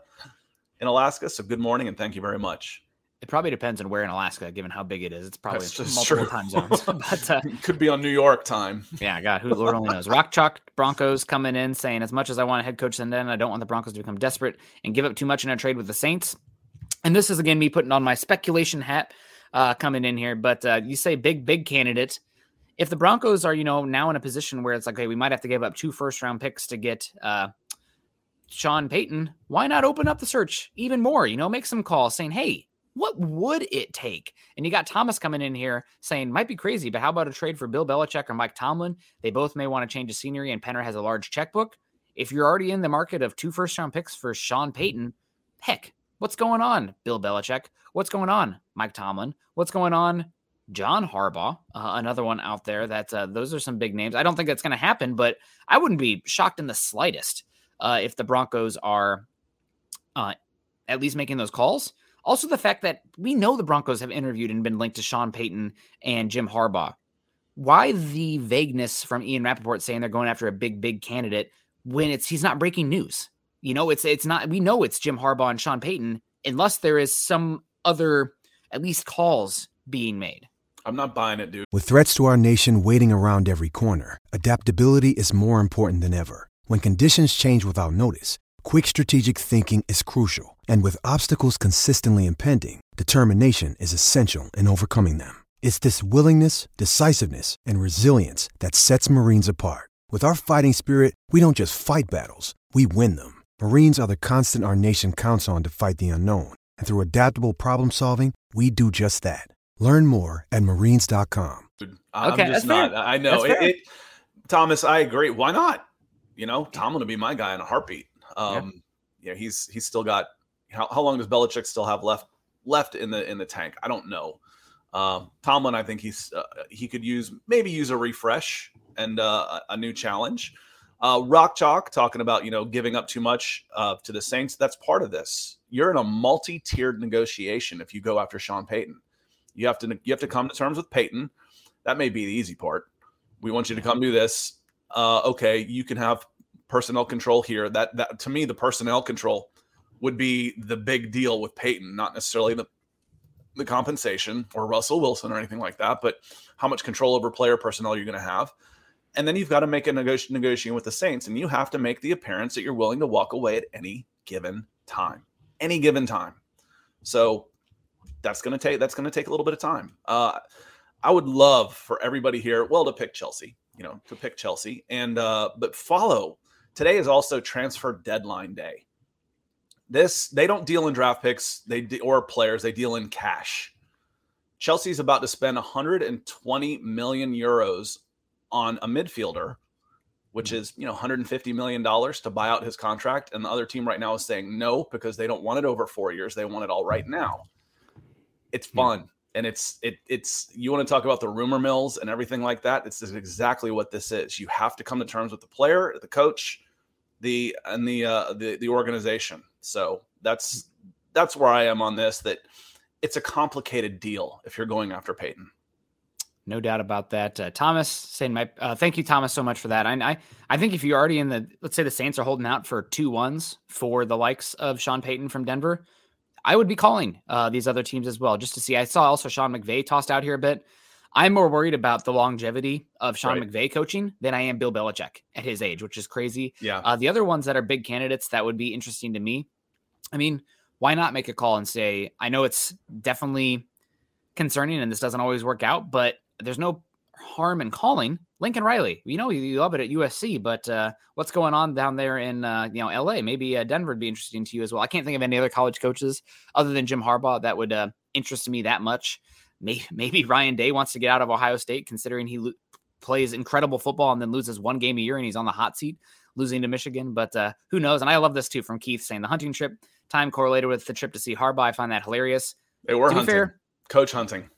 in Alaska. So good morning and thank you very much. It probably depends on where in Alaska, given how big it is. It's probably multiple true. time zones. *laughs* but uh, *laughs* could be on New York time. yeah, God, who Lord only knows. Rock Chalk Broncos coming in saying, as much as I want a head coach send in, I don't want the Broncos to become desperate and give up too much in a trade with the Saints. And this is again me putting on my speculation hat uh, coming in here. But uh, you say big, big candidate. If the Broncos are, you know, now in a position where it's like, hey, we might have to give up two first round picks to get uh, Sean Payton, why not open up the search even more? You know, make some calls saying, hey, what would it take? And you got Thomas coming in here saying, might be crazy, but how about a trade for Bill Belichick or Mike Tomlin? They both may want to change the scenery, and Penner has a large checkbook. If you're already in the market of two first round picks for Sean Payton, heck, what's going on, Bill Belichick? What's going on, Mike Tomlin? What's going on, John Harbaugh? Uh, another one out there that uh, those are some big names. I don't think that's going to happen, but I wouldn't be shocked in the slightest uh, if the Broncos are uh, at least making those calls. Also, the fact that we know the Broncos have interviewed and been linked to Sean Payton and Jim Harbaugh. Why the vagueness from Ian Rapoport saying they're going after a big, big candidate when it's he's not breaking news? You know, it's it's not. We know it's Jim Harbaugh and Sean Payton, unless there is some other at least calls being made. I'm not buying it, dude. With threats to our nation waiting around every corner, adaptability is more important than ever. When conditions change without notice Quick strategic thinking is crucial, and with obstacles consistently impending, determination is essential in overcoming them. It's this willingness, decisiveness, and resilience that sets Marines apart. With our fighting spirit, we don't just fight battles, we win them. Marines are the constant our nation counts on to fight the unknown, and through adaptable problem solving, we do just that. Learn more at marines.com. I'm okay, just not. Fair. I know it, it, Thomas. I agree. Why not? You know, Tom to be my guy in a heartbeat. Um, yeah. You know, he's he's still got how, how long does Belichick still have left left in the in the tank? I don't know. Um, Tomlin, I think he's uh, he could use maybe use a refresh and uh, a new challenge. Uh, Rock Chalk talking about you know giving up too much uh, to the Saints. That's part of this. You're in a multi-tiered negotiation if you go after Sean Payton. You have to you have to come to terms with Payton. That may be the easy part. We want you to come do this. Uh, okay, you can have personnel control here. That that to me, the personnel control would be the big deal with Payton, not necessarily the the compensation or Russell Wilson or anything like that, but how much control over player personnel you're going to have. And then you've got to make a negoti- negotiation with the Saints, and you have to make the appearance that you're willing to walk away at any given time, any given time. So that's going to take that's going to take a little bit of time. Uh, I would love for everybody here, well, to pick Chelsea, you know, to pick Chelsea, and uh, but follow. Today is also transfer deadline day. This they don't deal in draft picks, they de- or players, they deal in cash. Chelsea's about to spend 120 million euros on a midfielder, which is you know 150 million dollars to buy out his contract, and the other team right now is saying no because they don't want it over four years; they want it all right now. It's fun, and it's it it's you want to talk about the rumor mills and everything like that. It's exactly what this is. You have to come to terms with the player, the coach, the and the uh, the the organization. So that's that's where I am on this. That it's a complicated deal if you're going after Payton. No doubt about that. Uh, Thomas saying, "My uh, thank you, Thomas, so much for that." I, I I think if you're already in the, let's say the Saints are holding out for two ones for the likes of Sean Payton from Denver, I would be calling uh, these other teams as well just to see. I saw also Sean McVay tossed out here a bit. I'm more worried about the longevity of Sean Right. McVay coaching than I am Bill Belichick at his age, which is crazy. Yeah. Uh, the other ones that are big candidates that would be interesting to me, I mean, why not make a call and say, I know it's definitely concerning and this doesn't always work out, but there's no harm in calling Lincoln Riley. You know, you, love it at USC, but uh, what's going on down there in uh, you know LA? Maybe uh, Denver would be interesting to you as well. I can't think of any other college coaches other than Jim Harbaugh that would uh, interest me that much. Maybe, maybe Ryan Day wants to get out of Ohio State, considering he lo- plays incredible football and then loses one game a year and he's on the hot seat, losing to Michigan. But uh, who knows? And I love this too from Keith saying the hunting trip time correlated with the trip to see Harbaugh. I find that hilarious. They were hunting. fair- Coach hunting.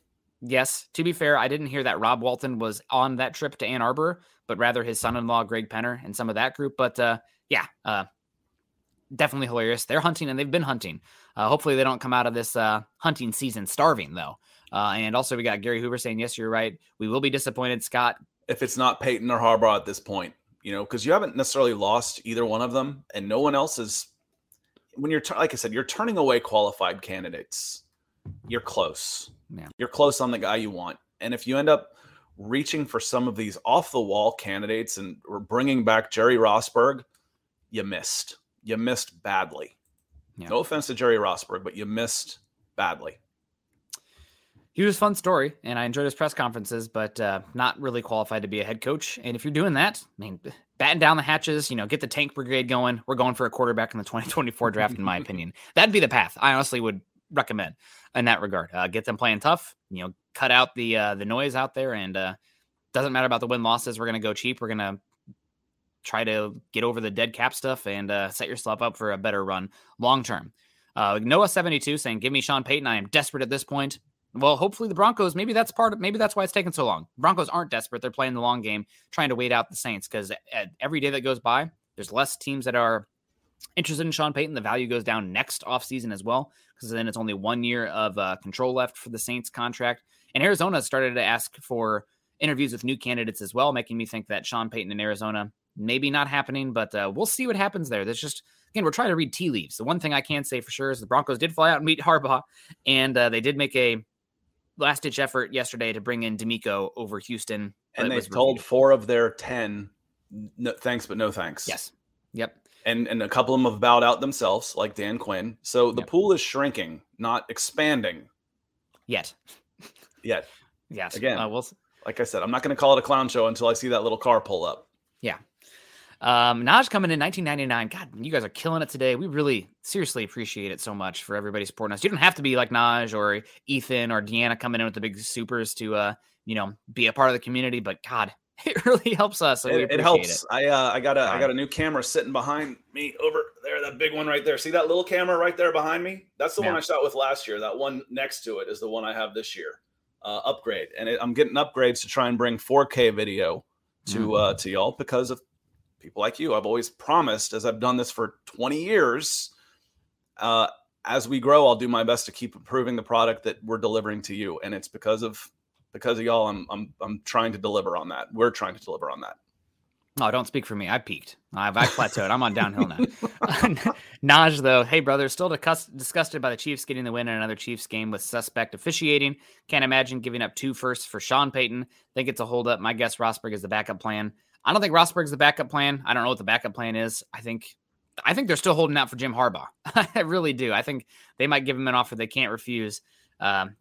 Yes, to be fair, I didn't hear that Rob Walton was on that trip to Ann Arbor, but rather his son-in-law Greg Penner and some of that group. But uh, yeah, uh, definitely hilarious. They're hunting and they've been hunting. Uh, hopefully, they don't come out of this uh, hunting season starving though. Uh, and also, we got Gary Hoover saying, "Yes, you're right. We will be disappointed." Scott, if it's not Payton or Harbaugh at this point, you know, because you haven't necessarily lost either one of them, and no one else is. When you're, like I said, you're turning away qualified candidates. You're close. Yeah. You're close on the guy you want, and if you end up reaching for some of these off the wall candidates and bringing back Jerry Rosburg, you missed. You missed badly. Yeah. No offense to Jerry Rosburg, but you missed badly. he was a fun story, and I enjoyed his press conferences, but uh, not really qualified to be a head coach. And if you're doing that, I mean, batten down the hatches, you know, get the tank brigade going. We're going for a quarterback in the 2024 draft, in my *laughs* opinion. That'd be the path. I honestly would recommend in that regard. Uh, get them playing tough. You know, cut out the uh, the noise out there, and uh, doesn't matter about the win losses. We're gonna go cheap. We're gonna try to get over the dead cap stuff and uh, set yourself up for a better run long term. Uh, Noah seventy two saying, "Give me Sean Payton. I am desperate at this point." Well, hopefully the Broncos. Maybe that's part of. Maybe that's why it's taken so long. Broncos aren't desperate. They're playing the long game, trying to wait out the Saints because every day that goes by, there's less teams that are interested in Sean Payton. The value goes down next offseason as well because then it's only one year of uh, control left for the Saints contract. And Arizona started to ask for interviews with new candidates as well, making me think that Sean Payton in Arizona maybe not happening, but uh, we'll see what happens there. That's just again, we're trying to read tea leaves. The one thing I can say for sure is the Broncos did fly out and meet Harbaugh, and uh, they did make a last ditch effort yesterday to bring in DeMeco over Houston. And they've told four of their ten, no, thanks but no thanks. yes, yep, and and a couple of them have bowed out themselves, like Dan Quinn. So the Yep. pool is shrinking, not expanding yet, yet. yes. Again. uh, we'll Like I said, I'm not going to call it a clown show until I see that little car pull up. Yeah. Um, Naj coming in 1999. God, you guys are killing it today. We really seriously appreciate it so much for everybody supporting us. You don't have to be like Naj or Ethan or Deanna coming in with the big supers to uh, you know, be a part of the community, but God, *laughs* it really helps us. So we it, it helps. it. I uh, I got a I God. got a new camera sitting behind me over there. That big one right there. See that little camera right there behind me? That's the one I shot with last year. That one next to it is the one I have this year. uh, upgrade, and it, I'm getting upgrades to try and bring 4K video to Mm-hmm. uh, to y'all because of people like you. I've always promised, as I've done this for 20 years. Uh, as we grow, I'll do my best to keep improving the product that we're delivering to you, and it's because of because of y'all. I'm I'm I'm trying to deliver on that. We're trying to deliver on that. Oh, don't speak for me. I peaked. I've I plateaued. I'm on downhill now. *laughs* *laughs* Naj, though, hey brother, still disgusted by the Chiefs getting the win in another Chiefs game with suspect officiating. Can't imagine giving up two firsts for Sean Payton. Think it's a holdup. My guess Rosburg is the backup plan. I don't think Rosburg's the backup plan. I don't know what the backup plan is. I think I think they're still holding out for Jim Harbaugh. *laughs* I really do. I think they might give him an offer they can't refuse. Um,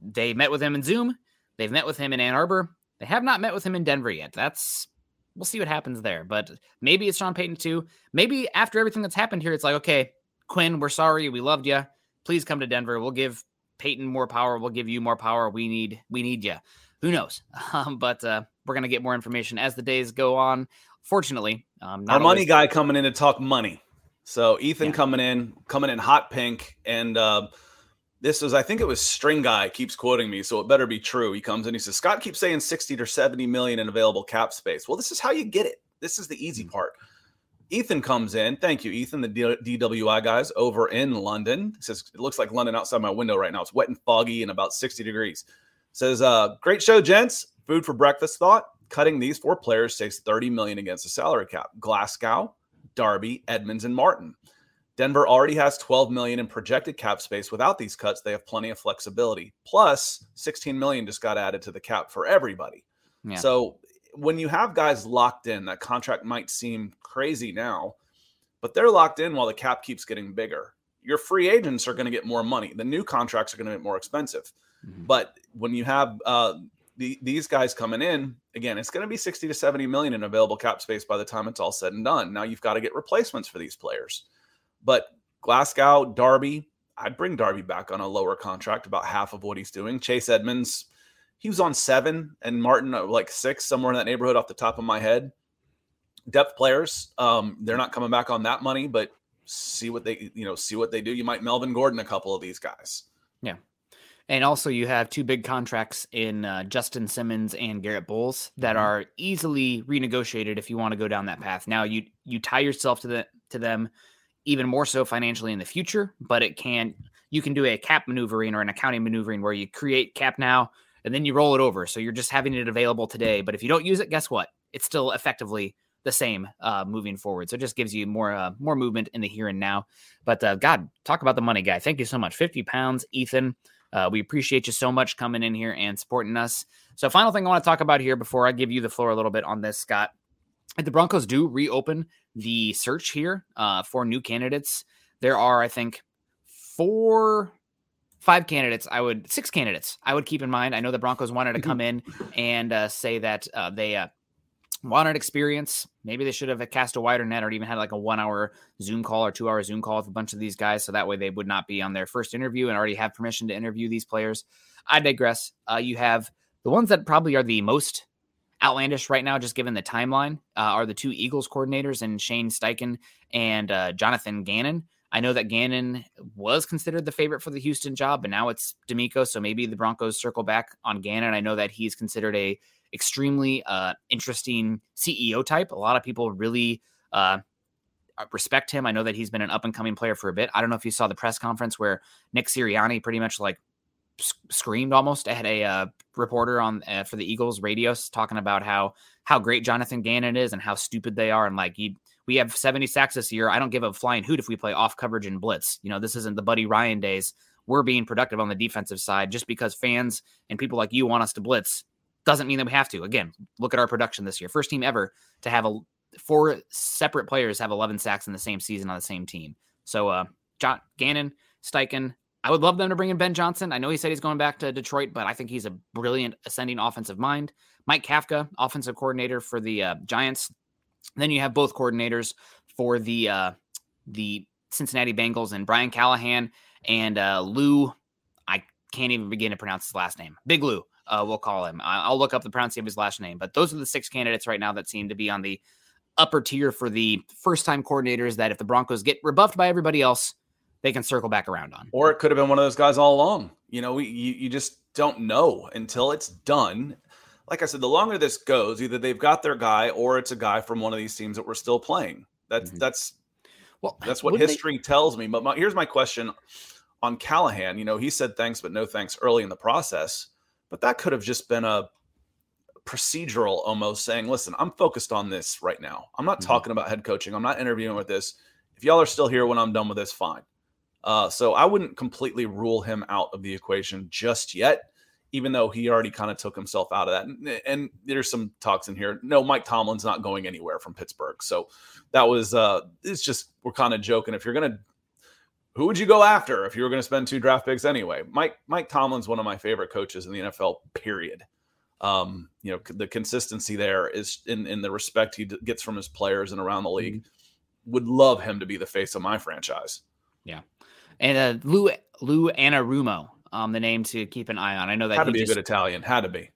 they met with him in Zoom. They've met with him in Ann Arbor. They have not met with him in Denver yet. That's we'll see what happens there. But maybe it's Sean Payton too. Maybe after everything that's happened here, it's like, okay, Quinn, we're sorry, we loved you. Please come to Denver. We'll give Payton more power. We'll give you more power. We need we need you. Who knows? *laughs* Um, but uh, we're gonna get more information as the days go on. Fortunately, um, not Our money always- guy coming in to talk money. So Ethan Yeah. coming in, coming in hot pink, and uh, this was I think it was String Guy keeps quoting me, so it better be true. He comes and he says Scott keeps saying sixty to seventy million in available cap space. Well, this is how you get it. This is the easy part. Ethan comes in. Thank you, Ethan, the DWI guys over in London. Says it looks like London outside my window right now. It's wet and foggy and about 60 degrees. Says, uh, great show, gents. Food for breakfast thought. Cutting these four players saves 30 million against the salary cap. Glasgow, Darby, Edmonds, and Martin. Denver already has 12 million in projected cap space. Without these cuts, they have plenty of flexibility. Plus, 16 million just got added to the cap for everybody. Yeah. So when you have guys locked in, that contract might seem crazy now, but they're locked in while the cap keeps getting bigger. Your free agents are going to get more money. The new contracts are going to get more expensive. Mhm. But when you have uh, the, these guys coming in, again, it's going to be 60 to 70 million in available cap space by the time it's all said and done. Now you've got to get replacements for these players. But Glasgow, Darby, I'd bring Darby back on a lower contract, about half of what he's doing. Chase Edmonds, he was on seven, and Martin uh, like six, somewhere in that neighborhood off the top of my head. Depth players, um, they're not coming back on that money, but see what they, you know, see what they do. You might Melvin Gordon a couple of these guys. Yeah, and also, you have two big contracts in uh, Justin Simmons and Garett Bolles that Mhm. are easily renegotiated if you want to go down that path. Now, you you tie yourself to the to them even more so financially in the future, but it can you can do a cap maneuvering or an accounting maneuvering where you create cap now and then you roll it over. So you're just having it available today, but if you don't use it, guess what? It's still effectively the same uh, moving forward. So it just gives you more uh, more movement in the here and now. But uh, God, talk about the money guy. Thank you so much. Fifty pounds, Ethan. Uh, we appreciate you so much coming in here and supporting us. So, final thing I want to talk about here before I give you the floor a little bit on this, Scott. If the Broncos do reopen the search here uh, for new candidates, there are, I think, four, five candidates. I would six candidates. I would keep in mind. I know the Broncos wanted to come *laughs* in and uh, say that uh, they uh, wanted experience. Maybe they should have cast a wider net or even had like a one hour Zoom call or two hour Zoom call with a bunch of these guys. So that way they would not be on their first interview and already have permission to interview these players. I digress. Uh, you have the ones that probably are the most outlandish right now, just given the timeline, uh, are the two Eagles coordinators and Shane Steichen and uh, Jonathan Gannon. I know that Gannon was considered the favorite for the Houston job, but now it's DeMeco. So maybe the Broncos circle back on Gannon. I know that he's considered a extremely uh, interesting CEO type. A lot of people really uh, respect him. I know that he's been an up and coming player for a bit. I don't know if you saw the press conference where Nick Sirianni pretty much like screamed almost at a uh, reporter on uh, for the Eagles radios talking about how how great Jonathan Gannon is and how stupid they are and like he we have 70 sacks this year. I don't give a flying hoot if we play off coverage and blitz. You know, this isn't the Buddy Ryan days. We're being productive on the defensive side just because fans and people like you want us to blitz doesn't mean that we have to. Again, look at our production this year. First team ever to have a four separate players have 11 sacks in the same season on the same team. So, uh, John Gannon, Steichen, I would love them to bring in Ben Johnson. I know he said he's going back to Detroit, but I think he's a brilliant ascending offensive mind. Mike Kafka, offensive coordinator for the uh, Giants. Then you have both coordinators for the uh, the Cincinnati Bengals and Brian Callahan and uh, Lou. I can't even begin to pronounce his last name. Big Lou, uh, we'll call him. I'll look up the pronunciation of his last name. But those are the six candidates right now that seem to be on the upper tier for the first time coordinators. That if the Broncos get rebuffed by everybody else, they can circle back around on. Or it could have been one of those guys all along. You know, we, you, you just don't know until it's done. Like I said, the longer this goes, either they've got their guy or it's a guy from one of these teams that we're still playing. That's mm-hmm. that's well, that's what history they... tells me. But my, here's my question on Callahan. You know, he said thanks, but no thanks early in the process. But that could have just been a procedural almost saying, listen, I'm focused on this right now. I'm not mm-hmm. talking about head coaching. I'm not interviewing with this. If y'all are still here when I'm done with this, fine. Uh, so I wouldn't completely rule him out of the equation just yet, even though he already kind of took himself out of that. And, and, there's some talks in here. No, Mike Tomlin's not going anywhere from Pittsburgh. So that was, uh, it's just, we're kind of joking. If you're going to, who would you go after if you were going to spend two draft picks anyway? Mike, Mike Tomlin's one of my favorite coaches in the NFL, period. Um, you know, the consistency there is in, in the respect he gets from his players and around the league. Mm-hmm. Would love him to be the face of my franchise. Yeah. And uh, Lou Lou Anarumo, um, the name to keep an eye on. I know that had to be just, a good Italian. Had to be.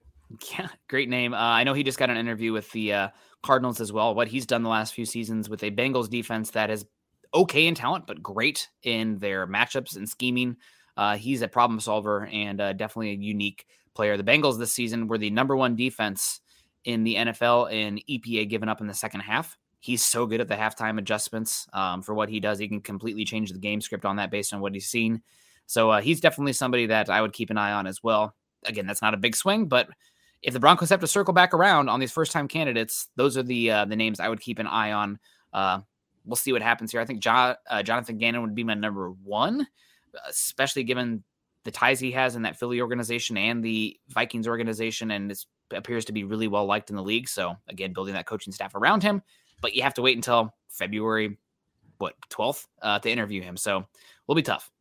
Yeah, great name. Uh, I know he just got an interview with the uh, Cardinals as well. What he's done the last few seasons with a Bengals defense that is okay in talent, but great in their matchups and scheming. Uh, he's a problem solver and uh, definitely a unique player. The Bengals this season were the number one defense in the NFL in EPA given up in the second half he's so good at the halftime adjustments um, for what he does. He can completely change the game script on that based on what he's seen. So uh, he's definitely somebody that I would keep an eye on as well. Again, that's not a big swing, but if the Broncos have to circle back around on these first time candidates, those are the uh, the names I would keep an eye on. Uh, we'll see what happens here. I think John, uh, Jonathan Gannon would be my number one, especially given the ties he has in that Philly organization and the Vikings organization, and it appears to be really well liked in the league. So again, building that coaching staff around him but you have to wait until February, what, 12th uh, to interview him. So we'll be tough.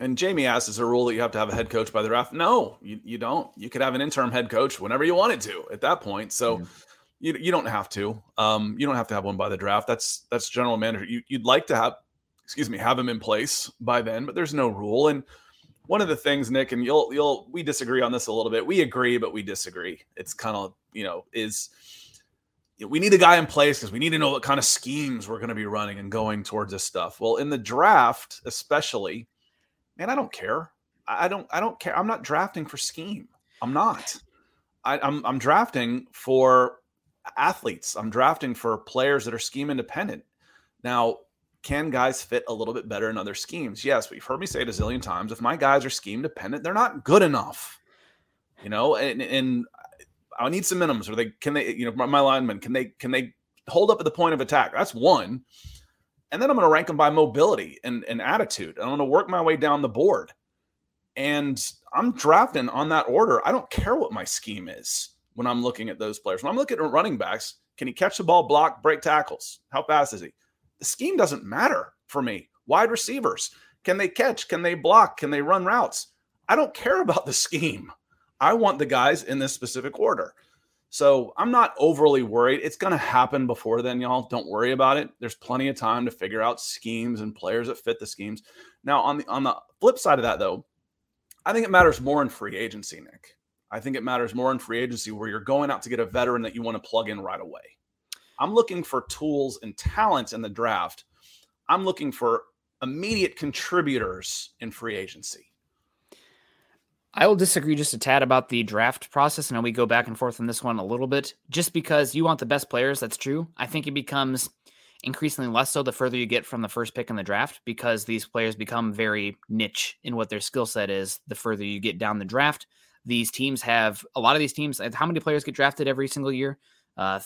And Jamie asks, is a rule that you have to have a head coach by the draft? No, you, you don't. You could have an interim head coach whenever you wanted to at that point. So mm-hmm. you, you don't have to. Um, you don't have to have one by the draft. That's that's general manager. You, you'd like to have, excuse me, have him in place by then, but there's no rule. And one of the things, Nick, and you'll you'll we disagree on this a little bit. We agree, but we disagree. It's kind of you know is we need a guy in place because we need to know what kind of schemes we're going to be running and going towards this stuff. Well, in the draft, especially, man, I don't care. I don't. I don't care. I'm not drafting for scheme. I'm not. I, I'm. I'm drafting for athletes. I'm drafting for players that are scheme independent. Now, can guys fit a little bit better in other schemes? Yes, but you've heard me say it a zillion times. If my guys are scheme dependent, they're not good enough. You know, and, and I need some minimums. Or they can they, you know, my, my linemen can they can they hold up at the point of attack? That's one. And then I'm going to rank them by mobility and, and attitude. And I'm going to work my way down the board. And I'm drafting on that order. I don't care what my scheme is when I'm looking at those players. When I'm looking at running backs, can he catch the ball, block, break tackles? How fast is he? The scheme doesn't matter for me. Wide receivers, can they catch? Can they block? Can they run routes? I don't care about the scheme. I want the guys in this specific order. So I'm not overly worried. It's going to happen before then, y'all. Don't worry about it. There's plenty of time to figure out schemes and players that fit the schemes. Now, on the on the flip side of that, though, I think it matters more in free agency, Nick. I think it matters more in free agency where you're going out to get a veteran that you want to plug in right away. I'm looking for tools and talents in the draft. I'm looking for immediate contributors in free agency. I will disagree just a tad about the draft process. And we go back and forth on this one a little bit. Just because you want the best players, that's true. I think it becomes increasingly less so the further you get from the first pick in the draft because these players become very niche in what their skill set is the further you get down the draft. These teams have a lot of these teams. How many players get drafted every single year? Uh,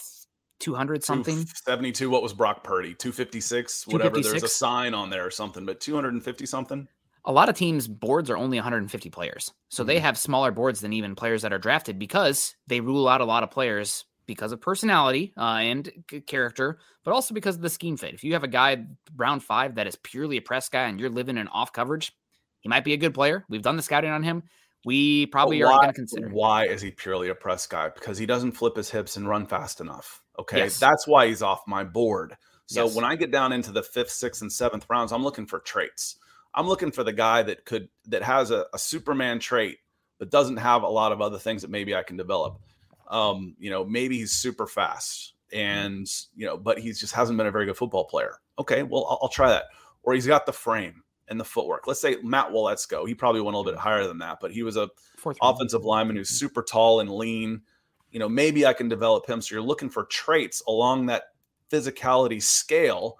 200 something 72 what was brock purdy 256 whatever 256? there's a sign on there or something but 250 something a lot of teams boards are only 150 players so mm-hmm. they have smaller boards than even players that are drafted because they rule out a lot of players because of personality uh, and c- character but also because of the scheme fit. If you have a guy round five that is purely a press guy and you're living in off coverage he might be a good player. We've done the scouting on him. We probably are going to consider why is he purely a press guy? Because he doesn't flip his hips and run fast enough okay? Yes. that's why he's off my board. So yes. when i get down into the fifth sixth and seventh rounds i'm looking for traits I'm looking for the guy that could that has a, a Superman trait, but doesn't have a lot of other things that maybe I can develop. Um, you know, maybe he's super fast and you know, but he just hasn't been a very good football player. Okay, well, I'll, I'll try that. Or he's got the frame. and the footwork. Let's say Matt Waletzko, he probably went a little bit higher than that, but he was a Fourth round. offensive lineman who's super tall and lean. You know, maybe I can develop him. So you're looking for traits along that physicality scale.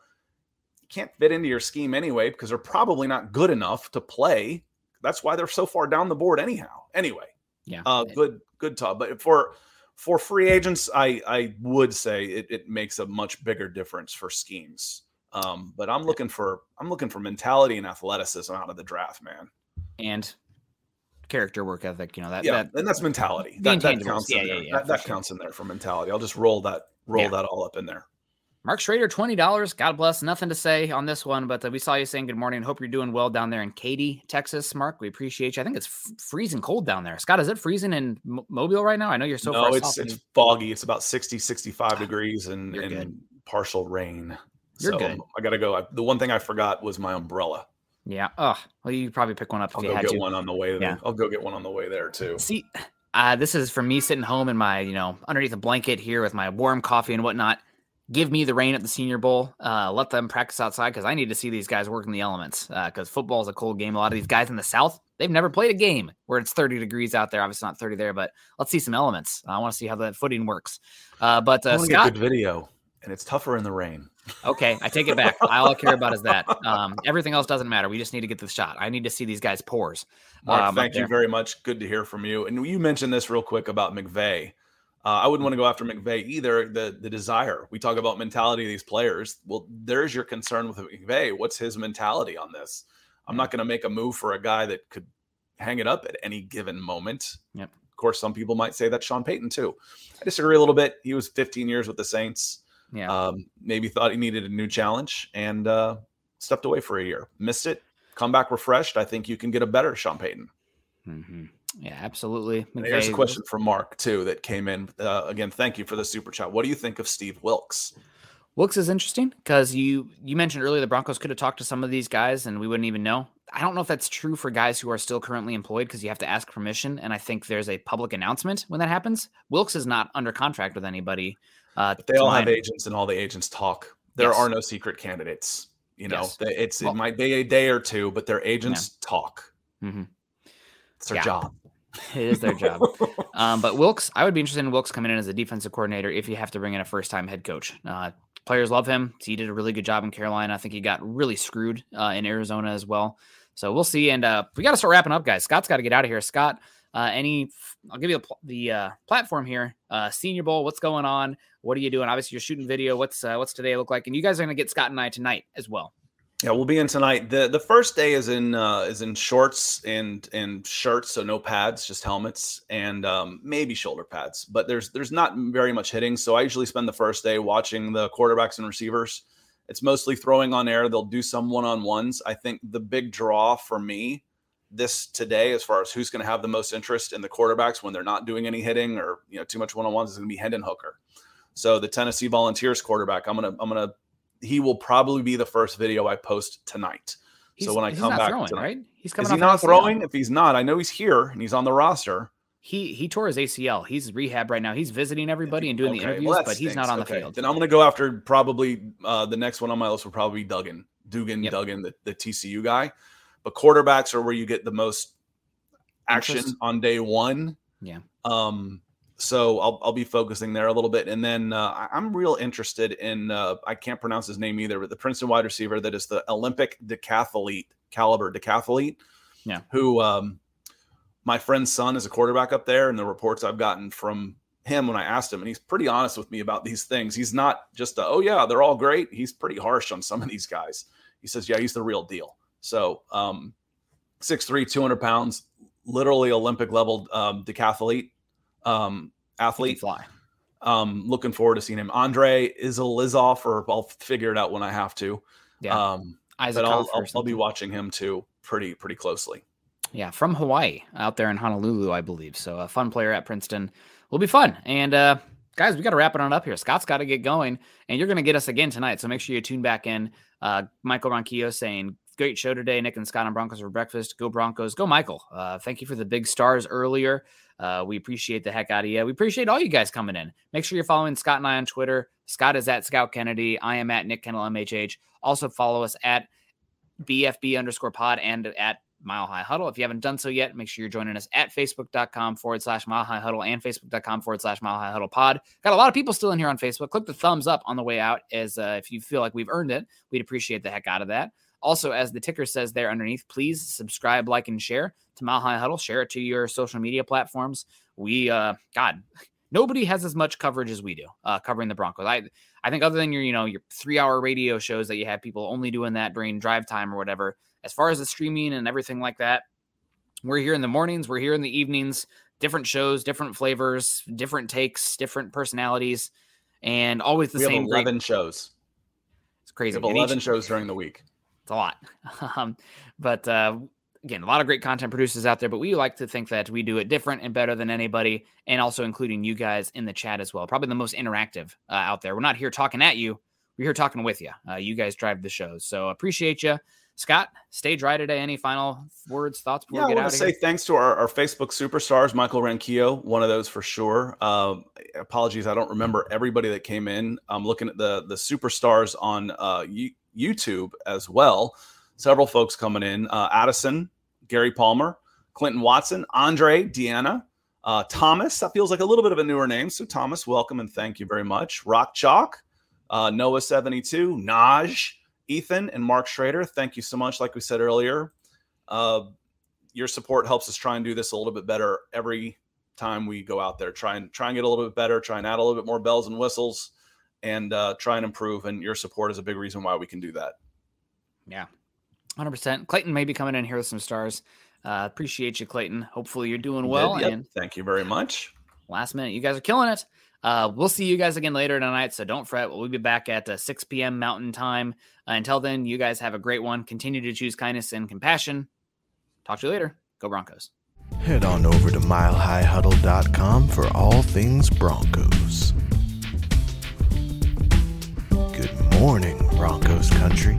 Can't fit into your scheme anyway because they're probably not good enough to play. That's why they're so far down the board anyhow. Anyway, Yeah. uh, good, good talk. But for for free agents, I I would say it, it makes a much bigger difference for schemes. Um, but I'm looking for I'm looking for mentality and athleticism out of the draft, man. and character work ethic. You know that. Yeah, that and that's mentality. That, that counts. Yeah, in yeah, there. yeah, That, for that sure. counts in there for mentality. I'll just roll that roll Yeah. that all up in there. Mark Schrader, twenty dollars. God bless. Nothing to say on this one, but uh, we saw you saying good morning. Hope you're doing well down there in Katy, Texas. Mark, we appreciate you. I think it's f- freezing cold down there. Scott, is it freezing in Mo- Mobile right now? I know you're so no, it's it's foggy. It's about 60, 65 degrees and, and partial rain. You're so good. I gotta go. I, the one thing I forgot was my umbrella. yeah. Oh, well, you probably pick one up if I'll you go had get to. one on the way. Yeah. I'll go get one on the way there too. See, uh, this is from me sitting home in my, you know, underneath a blanket here with my warm coffee and whatnot. Give me the rain at the Senior Bowl. Uh, let them practice outside because I need to see these guys work in the elements. Because football is a cold game. A lot of these guys in the South, they've never played a game where it's 30 degrees out there. Obviously not 30 there, but let's see some elements. I want to see how the footing works. Uh, but I uh, want get Scott, good video, and it's tougher in the rain. *laughs* okay, I take it back. All I care about is that. Um, everything else doesn't matter. We just need to get the shot. I need to see these guys pores. Mark, um, thank you very much. Good to hear from you. And you mentioned this real quick about McVay. Uh, I wouldn't want to go after McVay either. The the desire we talk about mentality of these players. Well, there's your concern with McVay. What's his mentality on this? I'm not going to make a move for a guy that could hang it up at any given moment. Yep. Of course, some people might say that's Sean Payton too. I disagree a little bit. He was 15 years with the Saints. Yeah. Um, maybe thought he needed a new challenge and uh, stepped away for a year. Missed it. Come back refreshed. I think you can get a better Sean Payton. hmm Yeah, absolutely. And Here's a question from Mark too that came in. Uh, again, thank you for the super chat. What do you think of Steve Wilks? Wilks is interesting because you you mentioned earlier the Broncos could have talked to some of these guys and we wouldn't even know. I don't know if that's true for guys who are still currently employed because you have to ask permission, and I think there's a public announcement when that happens. Wilks is not under contract with anybody. Uh, But they all have agents, and all the agents talk. There Yes. are no secret candidates. You know, Yes. They- it's Well- it might be a day or two, but their agents talk. Mhm. It's their Yeah. job. *laughs* It is their job. Um, but Wilks, I would be interested in Wilks coming in as a defensive coordinator if you have to bring in a first time head coach. Uh, players love him. He did a really good job in Carolina. I think he got really screwed uh, in Arizona as well. So we'll see. And uh, we got to start wrapping up, guys. Scott's got to get out of here. Scott, uh, any, I'll give you the, the uh, platform here. Uh, Senior Bowl, what's going on? What are you doing? Obviously, you're shooting video. What's uh, what's today look like? And you guys are going to get Scott and I tonight as well. Yeah, we'll be in tonight. the The first day is in uh, is in shorts and and shirts, so no pads, just helmets and um, maybe shoulder pads. But there's there's not very much hitting, so I usually spend the first day watching the quarterbacks and receivers. It's mostly throwing on air. They'll do some one on ones. I think the big draw for me this today, as far as who's going to have the most interest in the quarterbacks when they're not doing any hitting or you know too much one on ones, is going to be Hendon Hooker. So the Tennessee Volunteers quarterback, I'm gonna I'm gonna he will probably be the first video I post tonight. He's, so when I come back, throwing, tonight- right? He's coming is he not throwing? If he's not, I know he's here and he's on the roster. He he tore his ACL. He's rehab right now. He's visiting everybody and doing the interviews, well, but he's not on the Okay, field. Then I'm going to go after probably uh, the next one on my list will probably be Duggan, Dugan, Yep. Duggan, the, the TCU guy. But quarterbacks are where you get the most action Interest. on day one. Yeah. Um. So I'll I'll be focusing there a little bit, and then uh, I'm real interested in uh, I can't pronounce his name either, but the Princeton wide receiver that is the Olympic decathlete caliber decathlete. Yeah. Who um, my friend's son is a quarterback up there, and the reports I've gotten from him when I asked him, and he's pretty honest with me about these things. He's not just a, oh yeah, they're all great. He's pretty harsh on some of these guys. He says, yeah, he's the real deal. So um, 6'3", 200 pounds, literally Olympic level um, decathlete um, athlete. fly. Um, looking forward to seeing him. Andre Izalizoff, or I'll figure it out when I have to. Yeah. Um, Isaac but I'll, I'll, I'll be watching him too, pretty pretty closely. Yeah, from Hawaii, out there in Honolulu, I believe. So a fun player at Princeton will be fun. And uh, guys, we got to wrap it on up here. Scott's got to get going, and you're going to get us again tonight. So make sure you tune back in. Uh, Michael Ronquillo saying, "Great show today, Nick and Scott on Broncos for breakfast. Go Broncos, go Michael. Uh, thank you for the big stars earlier. Uh, we appreciate the heck out of you. We appreciate all you guys coming in. Make sure you're following Scott and I on Twitter. Scott is at Scout Kennedy. I am at Nick Kendell MHH. Also follow us at BFB underscore pod and at Mile High Huddle. If you haven't done so yet, make sure you're joining us at facebook.com forward slash Mile High Huddle and facebook.com forward slash Mile High Huddle pod. Got a lot of people still in here on Facebook. Click the thumbs up on the way out as uh, if you feel like we've earned it. We'd appreciate the heck out of that. Also, as the ticker says there underneath, please subscribe, like, and share to Mile High Huddle. Share it to your social media platforms. We, uh, God, nobody has as much coverage as we do uh, covering the Broncos. I, I think other than your, you know, your three hour radio shows that you have people only doing that during drive time or whatever. As far as the streaming and everything like that, we're here in the mornings, we're here in the evenings, different shows, different flavors, different takes, different personalities, and always the we same. Have Eleven great... shows. It's crazy. We have Eleven each... shows during the week. It's a lot, *laughs* um, but uh, again, a lot of great content producers out there. But we like to think that we do it different and better than anybody, and also including you guys in the chat as well. Probably the most interactive uh, out there. We're not here talking at you. We're here talking with you. Uh, you guys drive the show. so appreciate you. Scott, stay dry today. Any final words, thoughts before yeah, we get I want to say here? thanks to our, our, Facebook superstars, Michael Ranquillo, one of those for sure. Uh, apologies, I don't remember everybody that came in. I'm looking at the the superstars on uh, YouTube as well. Several folks coming in: uh, Addison, Gary Palmer, Clinton Watson, Andre, Deanna, uh, Thomas. That feels like a little bit of a newer name. So Thomas, welcome and thank you very much. Rock Chalk, uh, Noah seventy two, Naj. Ethan and Mark Schrader, thank you so much. Like we said earlier, uh, your support helps us try and do this a little bit better every time we go out there. Try and try and get a little bit better. Try and add a little bit more bells and whistles, and uh, try and improve. And your support is a big reason why we can do that. Yeah, hundred percent. Clayton may be coming in here with some stars. Uh, appreciate you, Clayton. Hopefully you're doing well. Yep. And thank you very much. Last minute, you guys are killing it. Uh, we'll see you guys again later tonight, so don't fret. We'll be back at uh, 6 p.m. Mountain Time. Uh, until then, you guys have a great one. Continue to choose kindness and compassion. Talk to you later. Go Broncos. Head on over to milehighhuddle.com for all things Broncos. Morning, Broncos country.